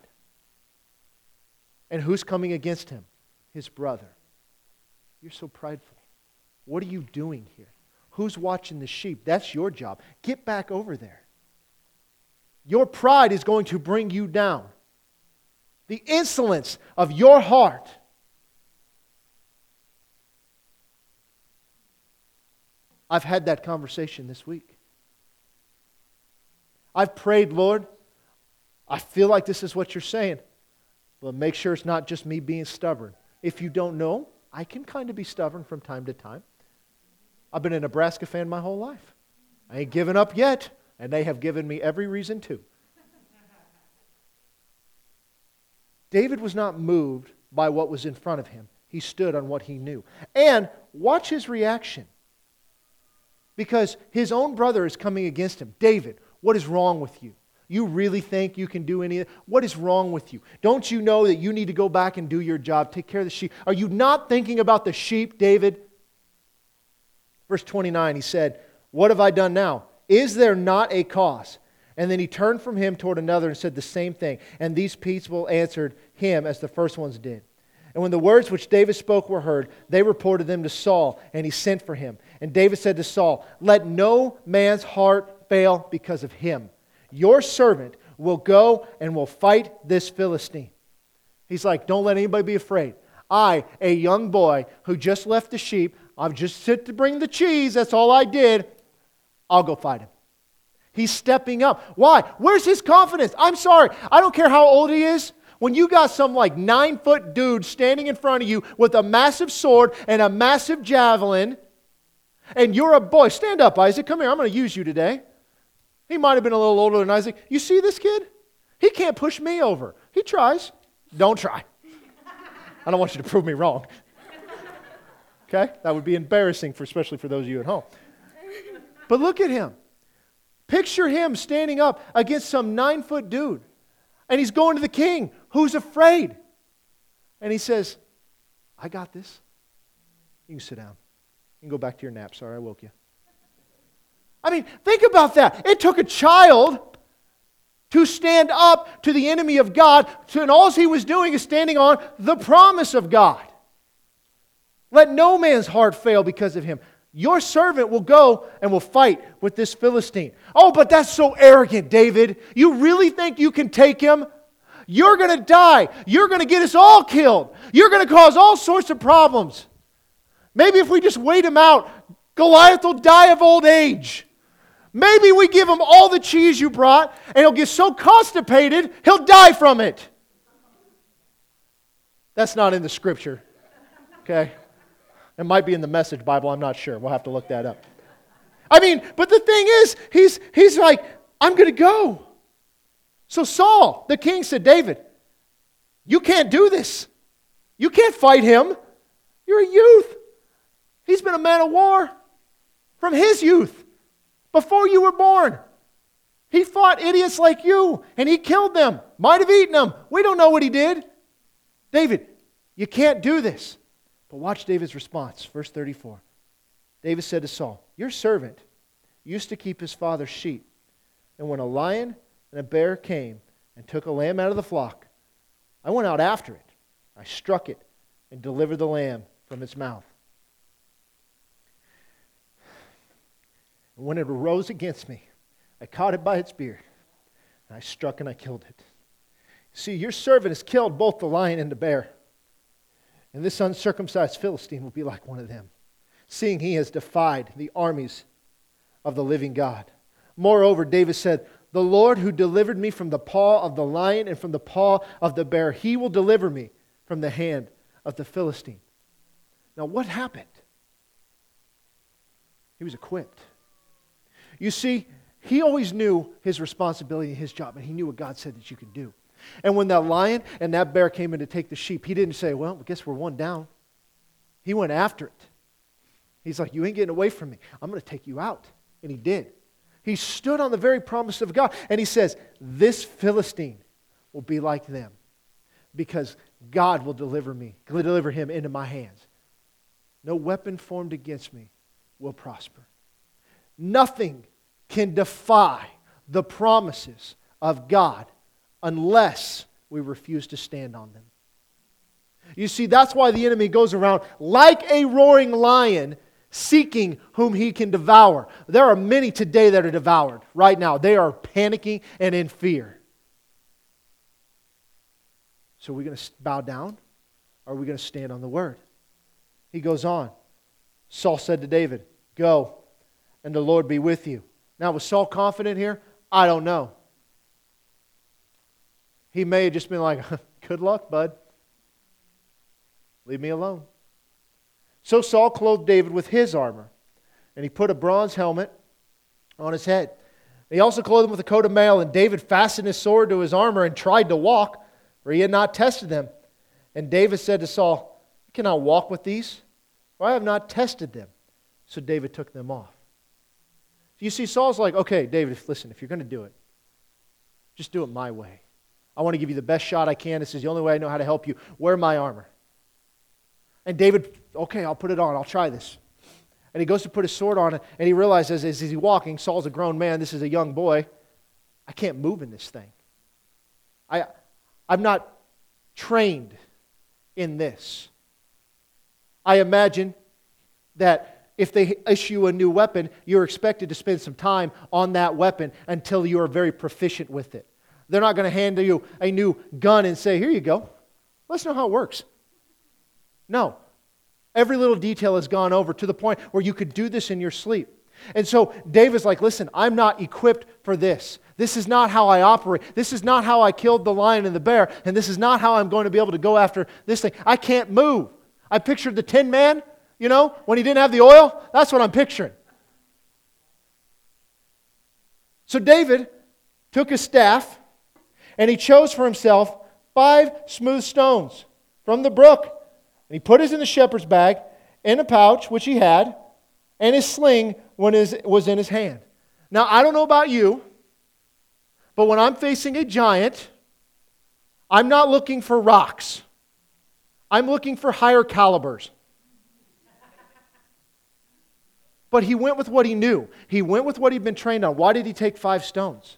And who's coming against him? His brother. You're so prideful. What are you doing here? Who's watching the sheep? That's your job. Get back over there. Your pride is going to bring you down. The insolence of your heart. I've had that conversation this week. I've prayed, Lord, I feel like this is what you're saying, but make sure it's not just me being stubborn. If you don't know, I can kind of be stubborn from time to time. I've been a Nebraska fan my whole life. I ain't given up yet, and they have given me every reason to. David was not moved by what was in front of him. He stood on what he knew. And watch his reaction. Because his own brother is coming against him. David, what is wrong with you? You really think you can do any What is wrong with you? Don't you know that you need to go back and do your job, take care of the sheep? Are you not thinking about the sheep, David? Verse 29, he said, What have I done now? Is there not a cause? And then he turned from him toward another and said the same thing. And these people answered him as the first ones did. And when the words which David spoke were heard, they reported them to Saul, and he sent for him. And David said to Saul, Let no man's heart fail because of him your servant will go and will fight this Philistine. He's like, Don't let anybody be afraid. I, a young boy who just left the sheep, I've just sit to bring the cheese, that's all I did. I'll go fight him. He's stepping up. Why? Where's his confidence? I'm sorry. I don't care how old he is. When you got some like nine foot dude standing in front of you with a massive sword and a massive javelin, and you're a boy, stand up, Isaac. Come here. I'm going to use you today. He might have been a little older than Isaac. You see this kid? He can't push me over. He tries. Don't try. I don't want you to prove me wrong. Okay? That would be embarrassing, for, especially for those of you at home. But look at him. Picture him standing up against some nine foot dude. And he's going to the king, who's afraid. And he says, I got this. You can sit down. You can go back to your nap. Sorry, I woke you. I mean, think about that. It took a child to stand up to the enemy of God, and all he was doing is standing on the promise of God. Let no man's heart fail because of him. Your servant will go and will fight with this Philistine. Oh, but that's so arrogant, David. You really think you can take him? You're going to die. You're going to get us all killed. You're going to cause all sorts of problems. Maybe if we just wait him out, Goliath will die of old age. Maybe we give him all the cheese you brought, and he'll get so constipated, he'll die from it. That's not in the scripture. Okay? It might be in the message Bible, I'm not sure. We'll have to look that up. I mean, but the thing is, he's, he's like, I'm going to go. So Saul, the king, said, David, you can't do this. You can't fight him. You're a youth. He's been a man of war from his youth before you were born. He fought idiots like you and he killed them, might have eaten them. We don't know what he did. David, you can't do this. But watch David's response, verse 34. David said to Saul, Your servant used to keep his father's sheep, and when a lion and a bear came and took a lamb out of the flock, I went out after it. I struck it and delivered the lamb from its mouth. And when it arose against me, I caught it by its beard, and I struck and I killed it. See, your servant has killed both the lion and the bear. And this uncircumcised Philistine will be like one of them, seeing he has defied the armies of the living God. Moreover, David said, The Lord who delivered me from the paw of the lion and from the paw of the bear, he will deliver me from the hand of the Philistine. Now, what happened? He was equipped. You see, he always knew his responsibility and his job, and he knew what God said that you could do. And when that lion and that bear came in to take the sheep, he didn't say, Well, I guess we're one down. He went after it. He's like, You ain't getting away from me. I'm going to take you out. And he did. He stood on the very promise of God. And he says, This Philistine will be like them because God will deliver me, deliver him into my hands. No weapon formed against me will prosper. Nothing can defy the promises of God unless we refuse to stand on them. You see, that's why the enemy goes around like a roaring lion seeking whom he can devour. There are many today that are devoured right now. They are panicking and in fear. So, are we going to bow down or are we going to stand on the word? He goes on. Saul said to David, Go, and the Lord be with you. Now, was Saul confident here? I don't know. He may have just been like, Good luck, bud. Leave me alone. So Saul clothed David with his armor, and he put a bronze helmet on his head. He also clothed him with a coat of mail, and David fastened his sword to his armor and tried to walk, for he had not tested them. And David said to Saul, I cannot walk with these, for I have not tested them. So David took them off. You see, Saul's like, okay, David, listen, if you're going to do it, just do it my way. I want to give you the best shot I can. This is the only way I know how to help you. Wear my armor. And David, okay, I'll put it on. I'll try this. And he goes to put his sword on it, and he realizes as he's walking, Saul's a grown man, this is a young boy. I can't move in this thing. I, I'm not trained in this. I imagine that if they issue a new weapon, you're expected to spend some time on that weapon until you are very proficient with it. They're not going to hand you a new gun and say, Here you go. Let's know how it works. No. Every little detail has gone over to the point where you could do this in your sleep. And so David's like, Listen, I'm not equipped for this. This is not how I operate. This is not how I killed the lion and the bear. And this is not how I'm going to be able to go after this thing. I can't move. I pictured the tin man you know, when he didn't have the oil? That's what I'm picturing. So David took his staff and he chose for himself five smooth stones from the brook. And he put his in the shepherd's bag, in a pouch, which he had, and his sling when his, was in his hand. Now, I don't know about you, but when I'm facing a giant I'm not looking for rocks. I'm looking for higher calibers. But he went with what he knew. He went with what he'd been trained on. Why did he take five stones?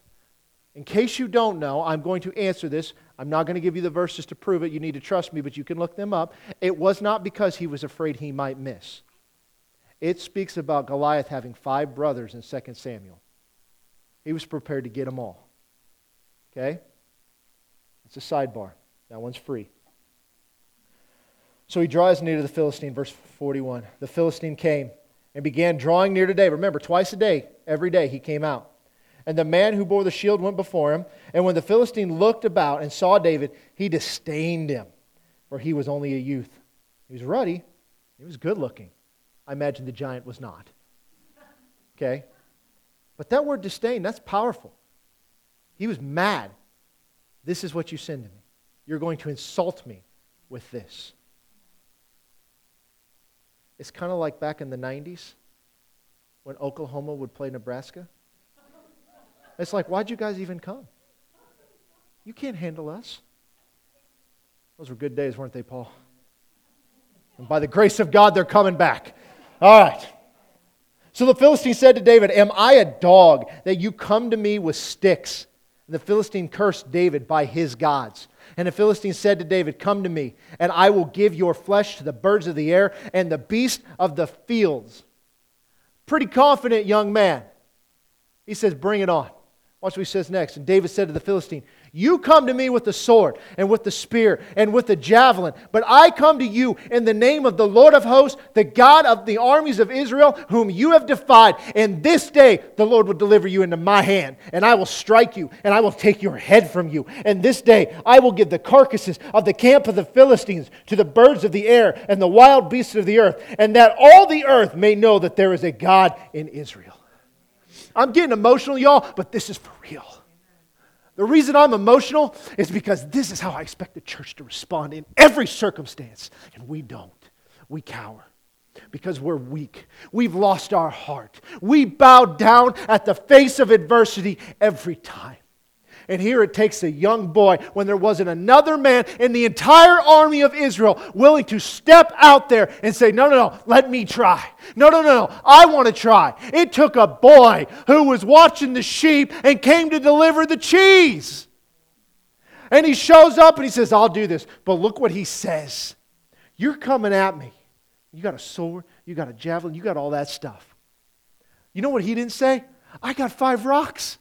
In case you don't know, I'm going to answer this. I'm not going to give you the verses to prove it. You need to trust me, but you can look them up. It was not because he was afraid he might miss. It speaks about Goliath having five brothers in 2 Samuel. He was prepared to get them all. Okay? It's a sidebar. That one's free. So he draws near to the Philistine, verse 41. The Philistine came and began drawing near to David. Remember, twice a day, every day, he came out. And the man who bore the shield went before him. And when the Philistine looked about and saw David, he disdained him, for he was only a youth. He was ruddy, he was good looking. I imagine the giant was not. Okay? But that word disdain, that's powerful. He was mad. This is what you send to me. You're going to insult me with this. It's kind of like back in the 90s when Oklahoma would play Nebraska. It's like, why'd you guys even come? You can't handle us. Those were good days, weren't they, Paul? And by the grace of God, they're coming back. All right. So the Philistine said to David, Am I a dog that you come to me with sticks? And the Philistine cursed David by his gods. And the Philistine said to David, Come to me, and I will give your flesh to the birds of the air and the beasts of the fields. Pretty confident young man. He says, Bring it on. Watch what he says next. And David said to the Philistine, You come to me with the sword and with the spear and with the javelin, but I come to you in the name of the Lord of hosts, the God of the armies of Israel, whom you have defied. And this day the Lord will deliver you into my hand, and I will strike you, and I will take your head from you. And this day I will give the carcasses of the camp of the Philistines to the birds of the air and the wild beasts of the earth, and that all the earth may know that there is a God in Israel. I'm getting emotional, y'all, but this is for real. The reason I'm emotional is because this is how I expect the church to respond in every circumstance, and we don't. We cower because we're weak. We've lost our heart. We bow down at the face of adversity every time. And here it takes a young boy when there wasn't another man in the entire army of Israel willing to step out there and say, No, no, no, let me try. No, no, no, no, I want to try. It took a boy who was watching the sheep and came to deliver the cheese. And he shows up and he says, I'll do this. But look what he says You're coming at me. You got a sword, you got a javelin, you got all that stuff. You know what he didn't say? I got five rocks.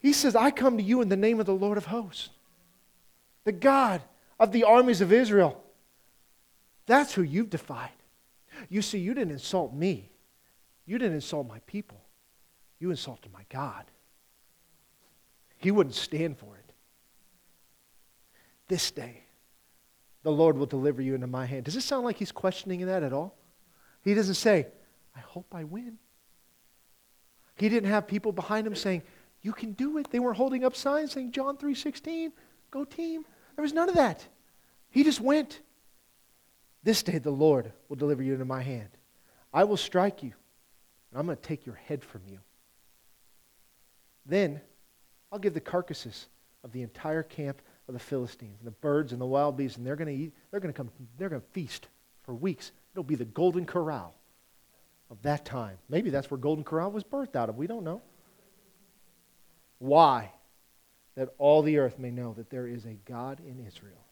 He says, I come to you in the name of the Lord of hosts, the God of the armies of Israel. That's who you've defied. You see, you didn't insult me, you didn't insult my people, you insulted my God. He wouldn't stand for it. This day, the Lord will deliver you into my hand. Does it sound like he's questioning that at all? He doesn't say, I hope I win. He didn't have people behind him saying, you can do it. They weren't holding up signs saying John 3:16, go team. There was none of that. He just went. This day the Lord will deliver you into my hand. I will strike you, and I'm going to take your head from you. Then I'll give the carcasses of the entire camp of the Philistines and the birds and the wild beasts, and they're going to eat, they're going to come, they're going to feast for weeks. It'll be the golden corral of that time. Maybe that's where Golden Corral was birthed out of. We don't know. Why? That all the earth may know that there is a God in Israel.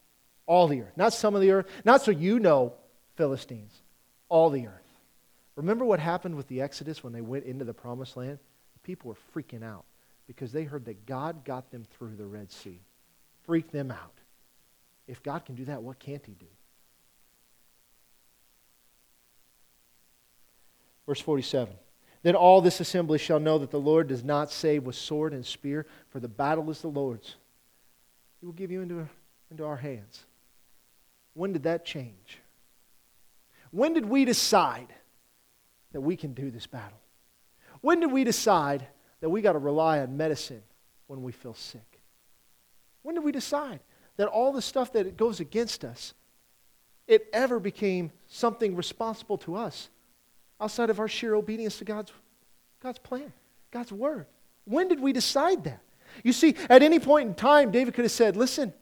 All the earth. Not some of the earth. Not so you know, Philistines. All the earth. Remember what happened with the Exodus when they went into the promised land? The people were freaking out because they heard that God got them through the Red Sea. Freaked them out. If God can do that, what can't he do? Verse 47. Then all this assembly shall know that the Lord does not save with sword and spear, for the battle is the Lord's. He will give you into, into our hands. When did that change? When did we decide that we can do this battle? When did we decide that we got to rely on medicine when we feel sick? When did we decide that all the stuff that goes against us, it ever became something responsible to us? Outside of our sheer obedience to God's, God's plan, God's word. When did we decide that? You see, at any point in time, David could have said, Listen,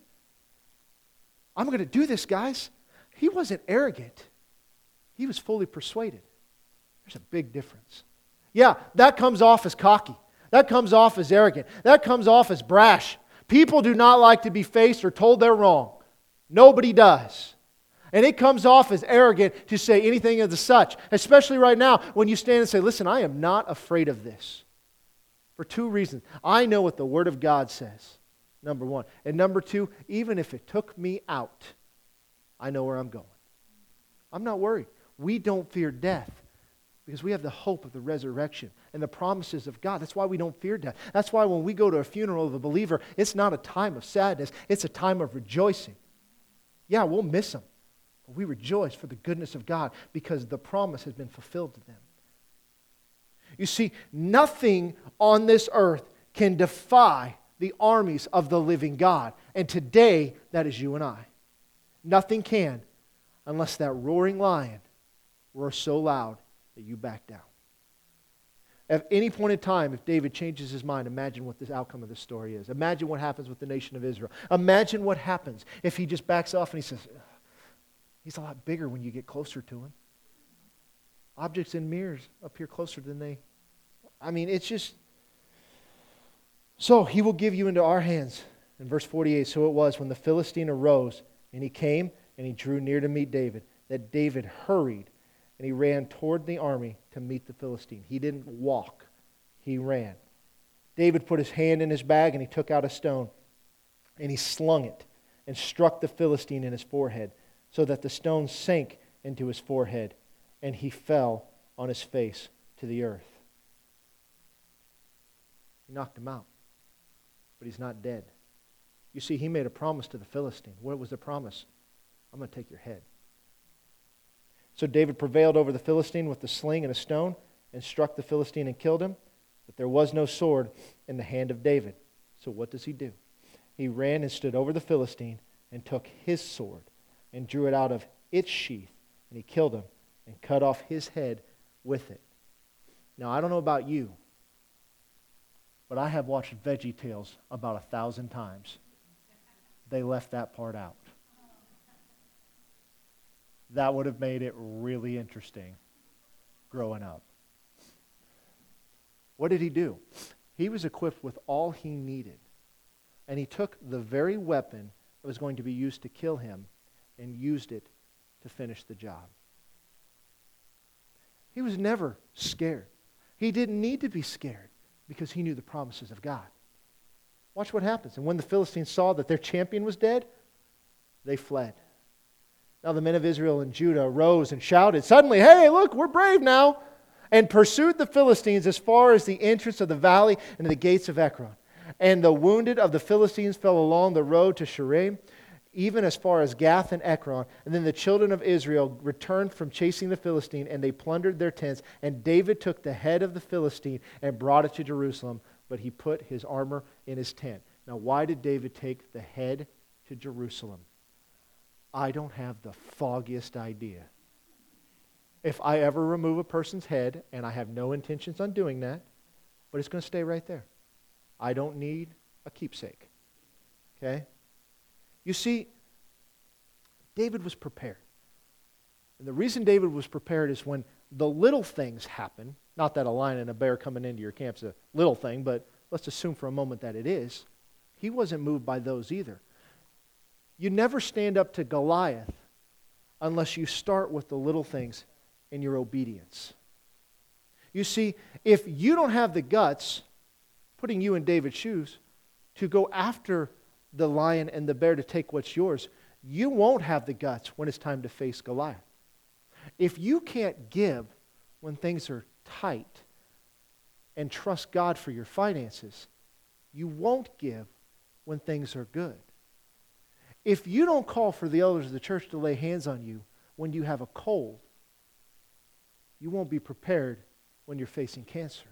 I'm going to do this, guys. He wasn't arrogant, he was fully persuaded. There's a big difference. Yeah, that comes off as cocky. That comes off as arrogant. That comes off as brash. People do not like to be faced or told they're wrong. Nobody does. And it comes off as arrogant to say anything of the such, especially right now when you stand and say, Listen, I am not afraid of this. For two reasons. I know what the Word of God says, number one. And number two, even if it took me out, I know where I'm going. I'm not worried. We don't fear death because we have the hope of the resurrection and the promises of God. That's why we don't fear death. That's why when we go to a funeral of a believer, it's not a time of sadness, it's a time of rejoicing. Yeah, we'll miss them, we rejoice for the goodness of God because the promise has been fulfilled to them. You see, nothing on this earth can defy the armies of the living God. And today, that is you and I. Nothing can unless that roaring lion roars so loud that you back down. At any point in time, if David changes his mind, imagine what the outcome of this story is. Imagine what happens with the nation of Israel. Imagine what happens if he just backs off and he says, He's a lot bigger when you get closer to him. Objects in mirrors appear closer than they. I mean, it's just. So he will give you into our hands. In verse 48, so it was when the Philistine arose and he came and he drew near to meet David, that David hurried and he ran toward the army to meet the Philistine. He didn't walk, he ran. David put his hand in his bag and he took out a stone and he slung it and struck the Philistine in his forehead so that the stone sank into his forehead and he fell on his face to the earth. He knocked him out, but he's not dead. You see, he made a promise to the Philistine. What was the promise? I'm going to take your head. So David prevailed over the Philistine with the sling and a stone and struck the Philistine and killed him. But there was no sword in the hand of David. So what does he do? He ran and stood over the Philistine and took his sword and drew it out of its sheath. And he killed him and cut off his head with it. Now, I don't know about you, but I have watched Veggie Tales about a thousand times. They left that part out that would have made it really interesting growing up. What did he do? He was equipped with all he needed. And he took the very weapon that was going to be used to kill him and used it to finish the job. He was never scared. He didn't need to be scared because he knew the promises of God. Watch what happens. And when the Philistines saw that their champion was dead, they fled. Now the men of Israel and Judah arose and shouted, Suddenly, hey, look, we're brave now, and pursued the Philistines as far as the entrance of the valley and the gates of Ekron. And the wounded of the Philistines fell along the road to Shaaraim, even as far as Gath and Ekron. And then the children of Israel returned from chasing the Philistine, and they plundered their tents. And David took the head of the Philistine and brought it to Jerusalem, but he put his armor in his tent. Now, why did David take the head to Jerusalem? I don't have the foggiest idea. If I ever remove a person's head, and I have no intentions on doing that, but it's going to stay right there. I don't need a keepsake. Okay? You see, David was prepared. And the reason David was prepared is when the little things happen, not that a lion and a bear coming into your camp is a little thing, but let's assume for a moment that it is. He wasn't moved by those either. You never stand up to Goliath unless you start with the little things in your obedience. You see, if you don't have the guts, putting you in David's shoes, to go after the lion and the bear to take what's yours, you won't have the guts when it's time to face Goliath. If you can't give when things are tight and trust God for your finances, you won't give when things are good. If you don't call for the elders of the church to lay hands on you when you have a cold, you won't be prepared when you're facing cancer.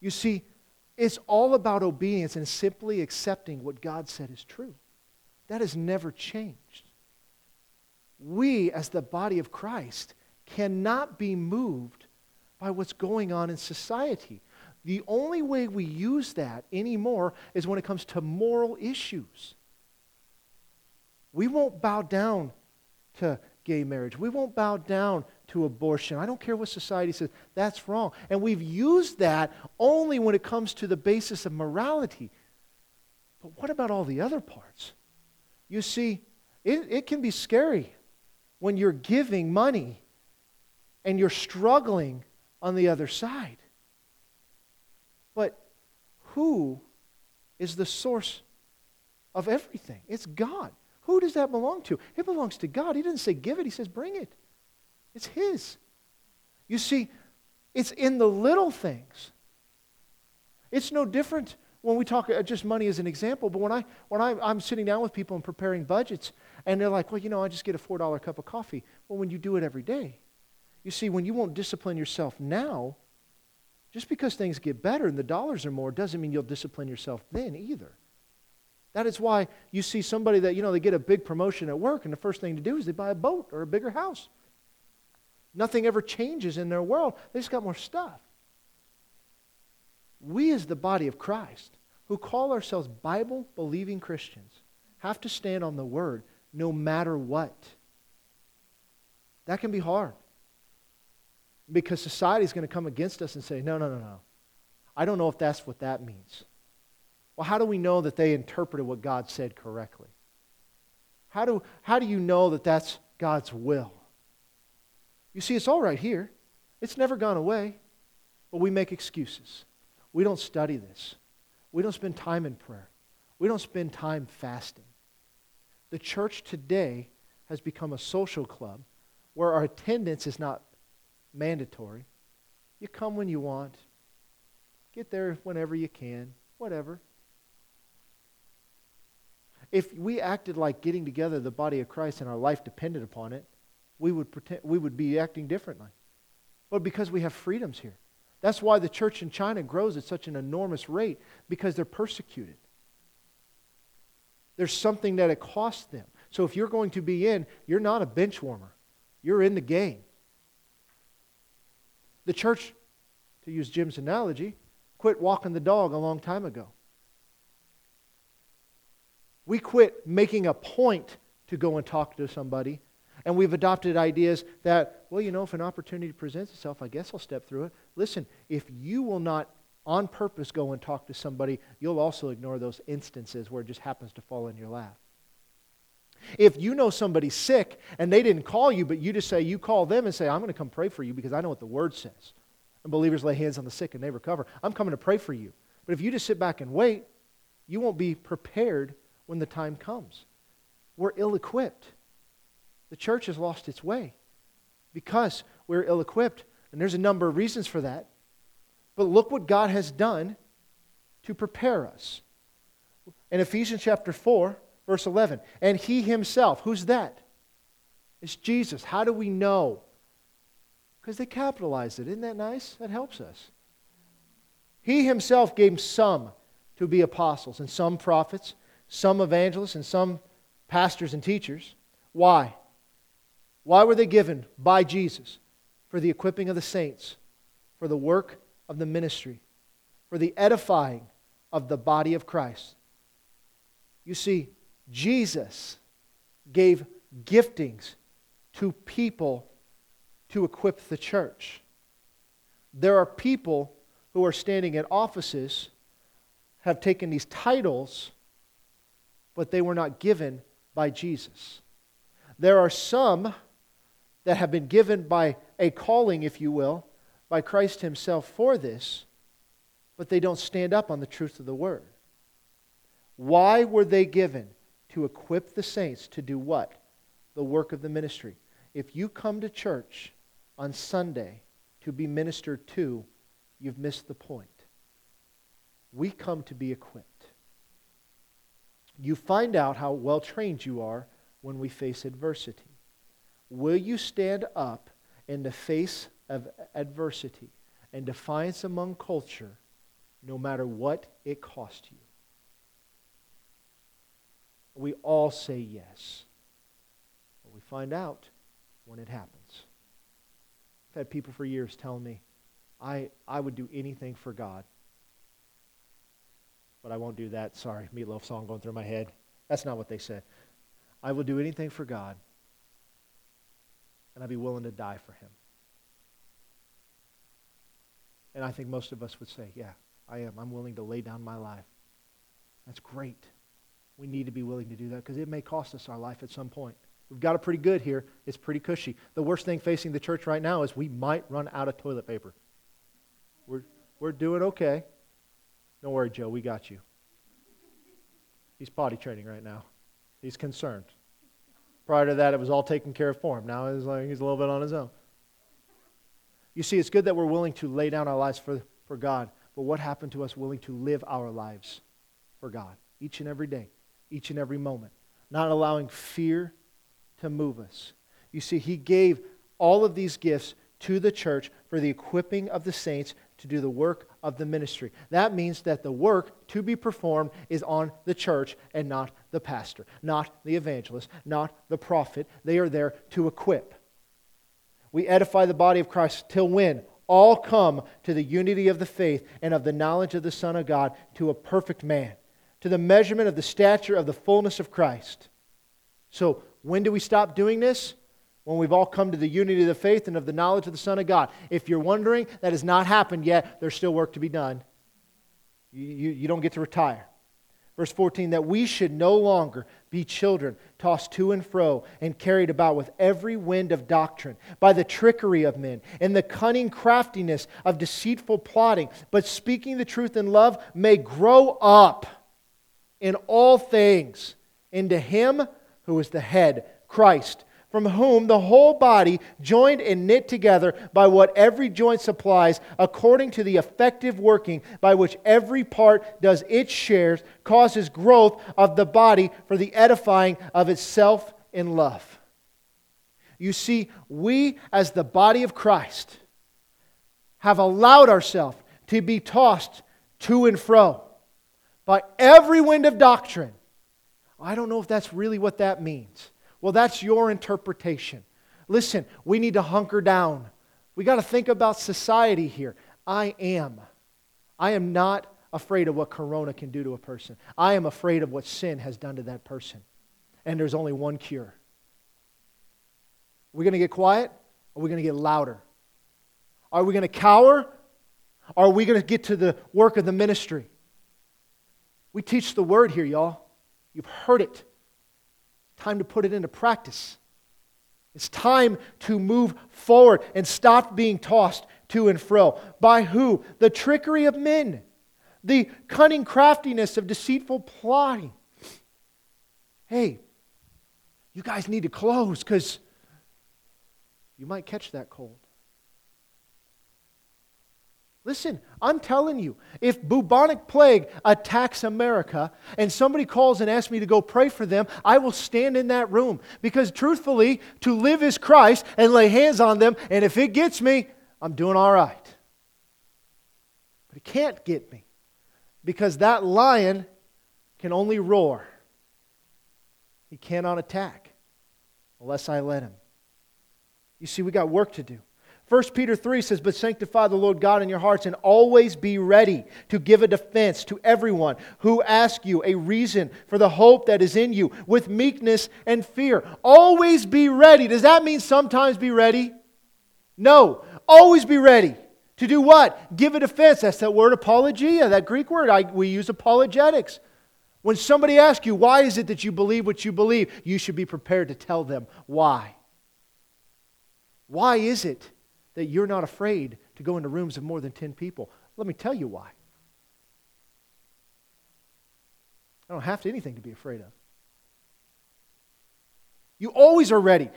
You see, it's all about obedience and simply accepting what God said is true. That has never changed. We, as the body of Christ, cannot be moved by what's going on in society. The only way we use that anymore is when it comes to moral issues. We won't bow down to gay marriage. We won't bow down to abortion. I don't care what society says. That's wrong. And we've used that only when it comes to the basis of morality. But what about all the other parts? You see, it, it can be scary when you're giving money and you're struggling on the other side. But who is the source of everything? It's God. Who does that belong to? It belongs to God. He doesn't say give it, He says bring it. It's His. You see, it's in the little things. It's no different when we talk uh, just money as an example, but when, I, when I, I'm sitting down with people and preparing budgets, and they're like, well, you know, I just get a $4 cup of coffee. Well, when you do it every day, you see, when you won't discipline yourself now, just because things get better and the dollars are more doesn't mean you'll discipline yourself then either. That is why you see somebody that, you know, they get a big promotion at work, and the first thing to do is they buy a boat or a bigger house. Nothing ever changes in their world, they just got more stuff. We, as the body of Christ, who call ourselves Bible believing Christians, have to stand on the Word no matter what. That can be hard because society is going to come against us and say, no, no, no, no. I don't know if that's what that means. Well, how do we know that they interpreted what God said correctly? How do, how do you know that that's God's will? You see, it's all right here. It's never gone away. But we make excuses. We don't study this. We don't spend time in prayer. We don't spend time fasting. The church today has become a social club where our attendance is not mandatory. You come when you want, get there whenever you can, whatever. If we acted like getting together the body of Christ and our life depended upon it, we would, pretend, we would be acting differently. But because we have freedoms here. That's why the church in China grows at such an enormous rate, because they're persecuted. There's something that it costs them. So if you're going to be in, you're not a bench warmer, you're in the game. The church, to use Jim's analogy, quit walking the dog a long time ago. We quit making a point to go and talk to somebody, and we've adopted ideas that, well, you know, if an opportunity presents itself, I guess I'll step through it. Listen, if you will not on purpose go and talk to somebody, you'll also ignore those instances where it just happens to fall in your lap. If you know somebody's sick and they didn't call you, but you just say, you call them and say, I'm going to come pray for you because I know what the word says. And believers lay hands on the sick and they recover. I'm coming to pray for you. But if you just sit back and wait, you won't be prepared when the time comes. We're ill equipped. The church has lost its way because we're ill equipped. And there's a number of reasons for that. But look what God has done to prepare us. In Ephesians chapter 4, verse 11, and he himself, who's that? It's Jesus. How do we know? Because they capitalized it. Isn't that nice? That helps us. He himself gave some to be apostles, and some prophets, some evangelists, and some pastors and teachers. Why? Why were they given by Jesus? For the equipping of the saints, for the work of the ministry, for the edifying of the body of Christ. You see, Jesus gave giftings to people to equip the church. There are people who are standing in offices, have taken these titles, but they were not given by Jesus. There are some that have been given by a calling, if you will, by Christ Himself for this, but they don't stand up on the truth of the Word. Why were they given? To equip the saints to do what? The work of the ministry. If you come to church on Sunday to be ministered to, you've missed the point. We come to be equipped. You find out how well trained you are when we face adversity. Will you stand up in the face of adversity and defiance among culture, no matter what it costs you? We all say yes. But we find out when it happens. I've had people for years telling me, I, I would do anything for God. But I won't do that. Sorry, Meatloaf song going through my head. That's not what they said. I will do anything for God, and I'd be willing to die for him. And I think most of us would say, yeah, I am. I'm willing to lay down my life. That's great. We need to be willing to do that because it may cost us our life at some point. We've got it pretty good here. It's pretty cushy. The worst thing facing the church right now is we might run out of toilet paper. We're, we're doing okay. Don't worry, Joe. We got you. He's potty training right now. He's concerned. Prior to that, it was all taken care of for him. Now he's, like, he's a little bit on his own. You see, it's good that we're willing to lay down our lives for, for God, but what happened to us willing to live our lives for God each and every day, each and every moment, not allowing fear to move us? You see, He gave all of these gifts to the church for the equipping of the saints to do the work of the ministry. That means that the work to be performed is on the church and not the pastor, not the evangelist, not the prophet. They are there to equip. We edify the body of Christ till when? All come to the unity of the faith and of the knowledge of the Son of God to a perfect man, to the measurement of the stature of the fullness of Christ. So, when do we stop doing this? When we've all come to the unity of the faith and of the knowledge of the Son of God. If you're wondering, that has not happened yet. There's still work to be done. You, you, you, don't get to retire. Verse 14, that we should no longer be children, tossed to and fro and carried about with every wind of doctrine, by the trickery of men and the cunning craftiness of deceitful plotting, but speaking the truth in love may grow up in all things into Him who is the head, Christ from whom the whole body, joined and knit together by what every joint supplies, according to the effective working by which every part does its shares, causes growth of the body for the edifying of itself in love. You see, we as the body of Christ have allowed ourselves to be tossed to and fro by every wind of doctrine. I don't know if that's really what that means. Well, that's your interpretation. Listen, we need to hunker down. We got to think about society here. I am. I am not afraid of what corona can do to a person. I am afraid of what sin has done to that person. And there's only one cure. Are we going to get quiet? Or are we going to get louder? Are we going to cower? Or are we going to get to the work of the ministry? We teach the word here, y'all. You've heard it. Time to put it into practice. It's time to move forward and stop being tossed to and fro. By who? The trickery of men, the cunning craftiness of deceitful plotting. Hey, you guys need to close because you might catch that cold. Listen, I'm telling you, if bubonic plague attacks America and somebody calls and asks me to go pray for them, I will stand in that room. Because truthfully, to live is Christ and lay hands on them, and if it gets me, I'm doing all right. But it can't get me because that lion can only roar, he cannot attack unless I let him. You see, we got work to do. 1 Peter 3 says, But sanctify the Lord God in your hearts and always be ready to give a defense to everyone who asks you a reason for the hope that is in you with meekness and fear. Always be ready. Does that mean sometimes be ready? No. Always be ready. To do what? Give a defense. That's that word apologia, that Greek word. I, we use apologetics. When somebody asks you, why is it that you believe what you believe, you should be prepared to tell them why. Why is it that you're not afraid to go into rooms of more than 10 people. Let me tell you why. I don't have to anything to be afraid of. You always are ready,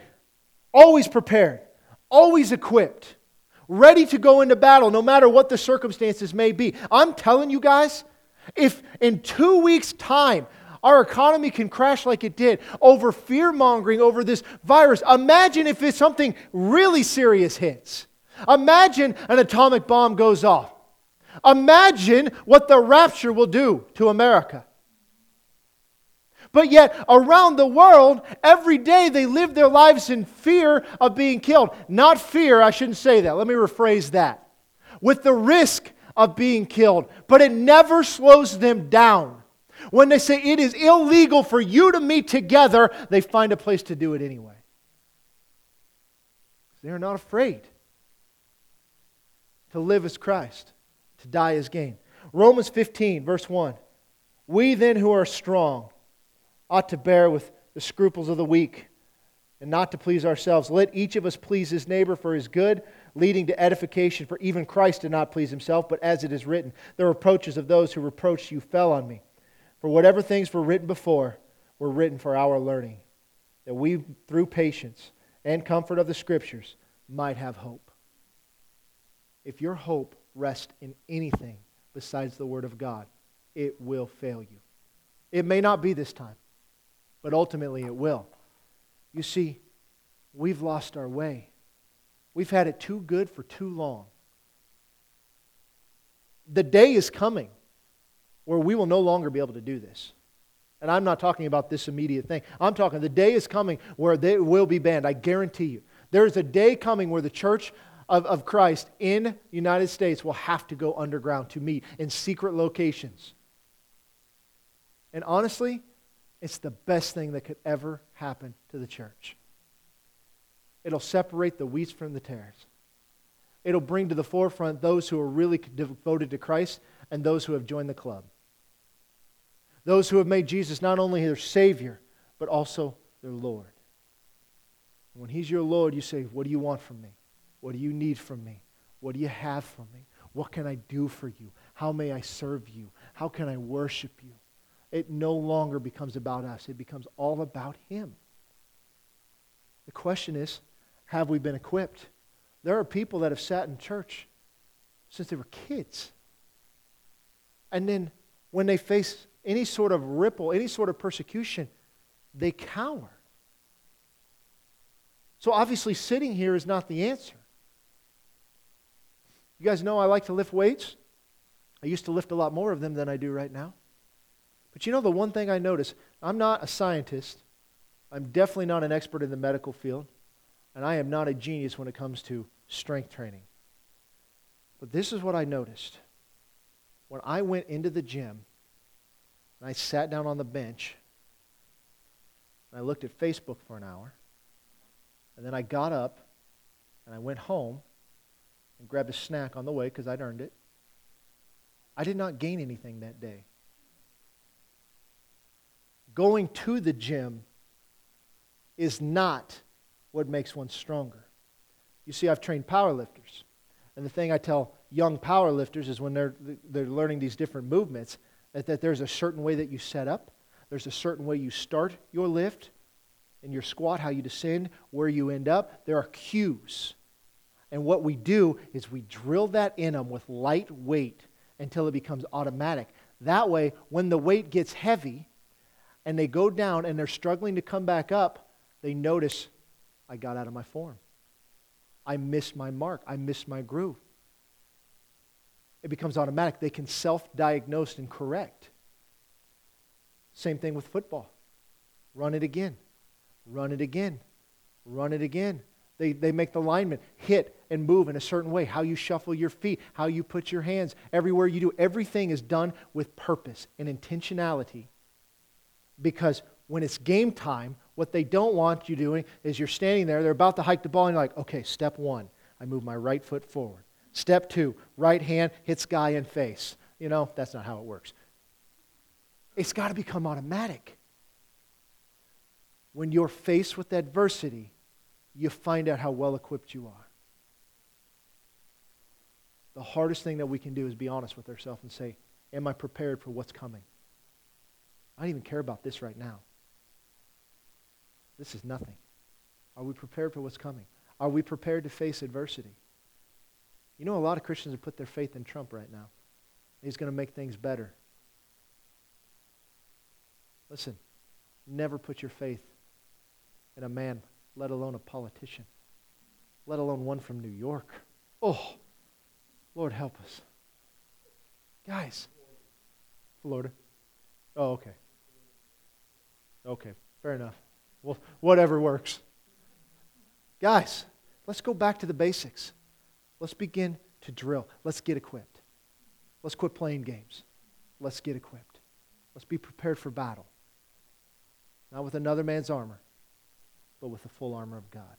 always prepared, always equipped, ready to go into battle no matter what the circumstances may be. I'm telling you guys, if in two weeks' time our economy can crash like it did over fear mongering over this virus. Imagine if it's something really serious hits. Imagine an atomic bomb goes off. Imagine what the rapture will do to America. But yet, around the world, every day they live their lives in fear of being killed. Not fear, I shouldn't say that. Let me rephrase that. with the risk of being killed, but it never slows them down. When they say it is illegal for you to meet together, they find a place to do it anyway. They are not afraid to live as Christ, to die as gain. Romans 15, verse 1. We then who are strong ought to bear with the scruples of the weak and not to please ourselves. Let each of us please his neighbor for his good, leading to edification. For even Christ did not please himself, but as it is written, the reproaches of those who reproached you fell on me. For whatever things were written before were written for our learning, that we, through patience and comfort of the Scriptures, might have hope. If your hope rests in anything besides the Word of God, it will fail you. It may not be this time, but ultimately it will. You see, we've lost our way. We've had it too good for too long. The day is coming where we will no longer be able to do this. And I'm not talking about this immediate thing. I'm talking the day is coming where they will be banned. I guarantee you. There's a day coming where the church of, of Christ in the United States will have to go underground to meet in secret locations. And honestly, it's the best thing that could ever happen to the church. It'll separate the wheats from the tares. It'll bring to the forefront those who are really devoted to Christ and those who have joined the club. Those who have made Jesus not only their Savior, but also their Lord. When He's your Lord, you say, What do you want from me? What do you need from me? What do you have from me? What can I do for you? How may I serve you? How can I worship you? It no longer becomes about us, it becomes all about Him. The question is have we been equipped? There are people that have sat in church since they were kids. And then when they face any sort of ripple, any sort of persecution, they cower. So obviously, sitting here is not the answer. You guys know I like to lift weights. I used to lift a lot more of them than I do right now. But you know, the one thing I notice I'm not a scientist, I'm definitely not an expert in the medical field, and I am not a genius when it comes to strength training. But this is what I noticed. When I went into the gym and I sat down on the bench and I looked at Facebook for an hour, and then I got up and I went home and grabbed a snack on the way because I'd earned it. I did not gain anything that day. Going to the gym is not what makes one stronger. You see, I've trained powerlifters. And the thing I tell young powerlifters is when they're, they're learning these different movements, that, that there's a certain way that you set up, there's a certain way you start your lift, and your squat, how you descend, where you end up. There are cues. And what we do is we drill that in them with light weight until it becomes automatic. That way, when the weight gets heavy and they go down and they're struggling to come back up, they notice, I got out of my form. I missed my mark. I missed my groove. It becomes automatic. They can self diagnose and correct. Same thing with football. Run it again. Run it again. Run it again. They, they make the lineman hit and move in a certain way. How you shuffle your feet, how you put your hands, everywhere you do. Everything is done with purpose and intentionality. Because when it's game time, what they don't want you doing is you're standing there, they're about to hike the ball, and you're like, okay, step one, I move my right foot forward. Step two, right hand hits guy in face. You know, that's not how it works. It's got to become automatic when you're faced with adversity, you find out how well equipped you are. The hardest thing that we can do is be honest with ourselves and say, Am I prepared for what's coming? I don't even care about this right now. This is nothing. Are we prepared for what's coming? Are we prepared to face adversity? You know, a lot of Christians have put their faith in Trump right now. He's going to make things better. Listen, never put your faith in a man, let alone a politician, let alone one from New York. Oh, Lord help us. Guys, Florida. Oh, okay. Okay, fair enough. Well, whatever works. Guys, let's go back to the basics. Let's begin to drill. Let's get equipped. Let's quit playing games. Let's get equipped. Let's be prepared for battle. Not with another man's armor, but with the full armor of God.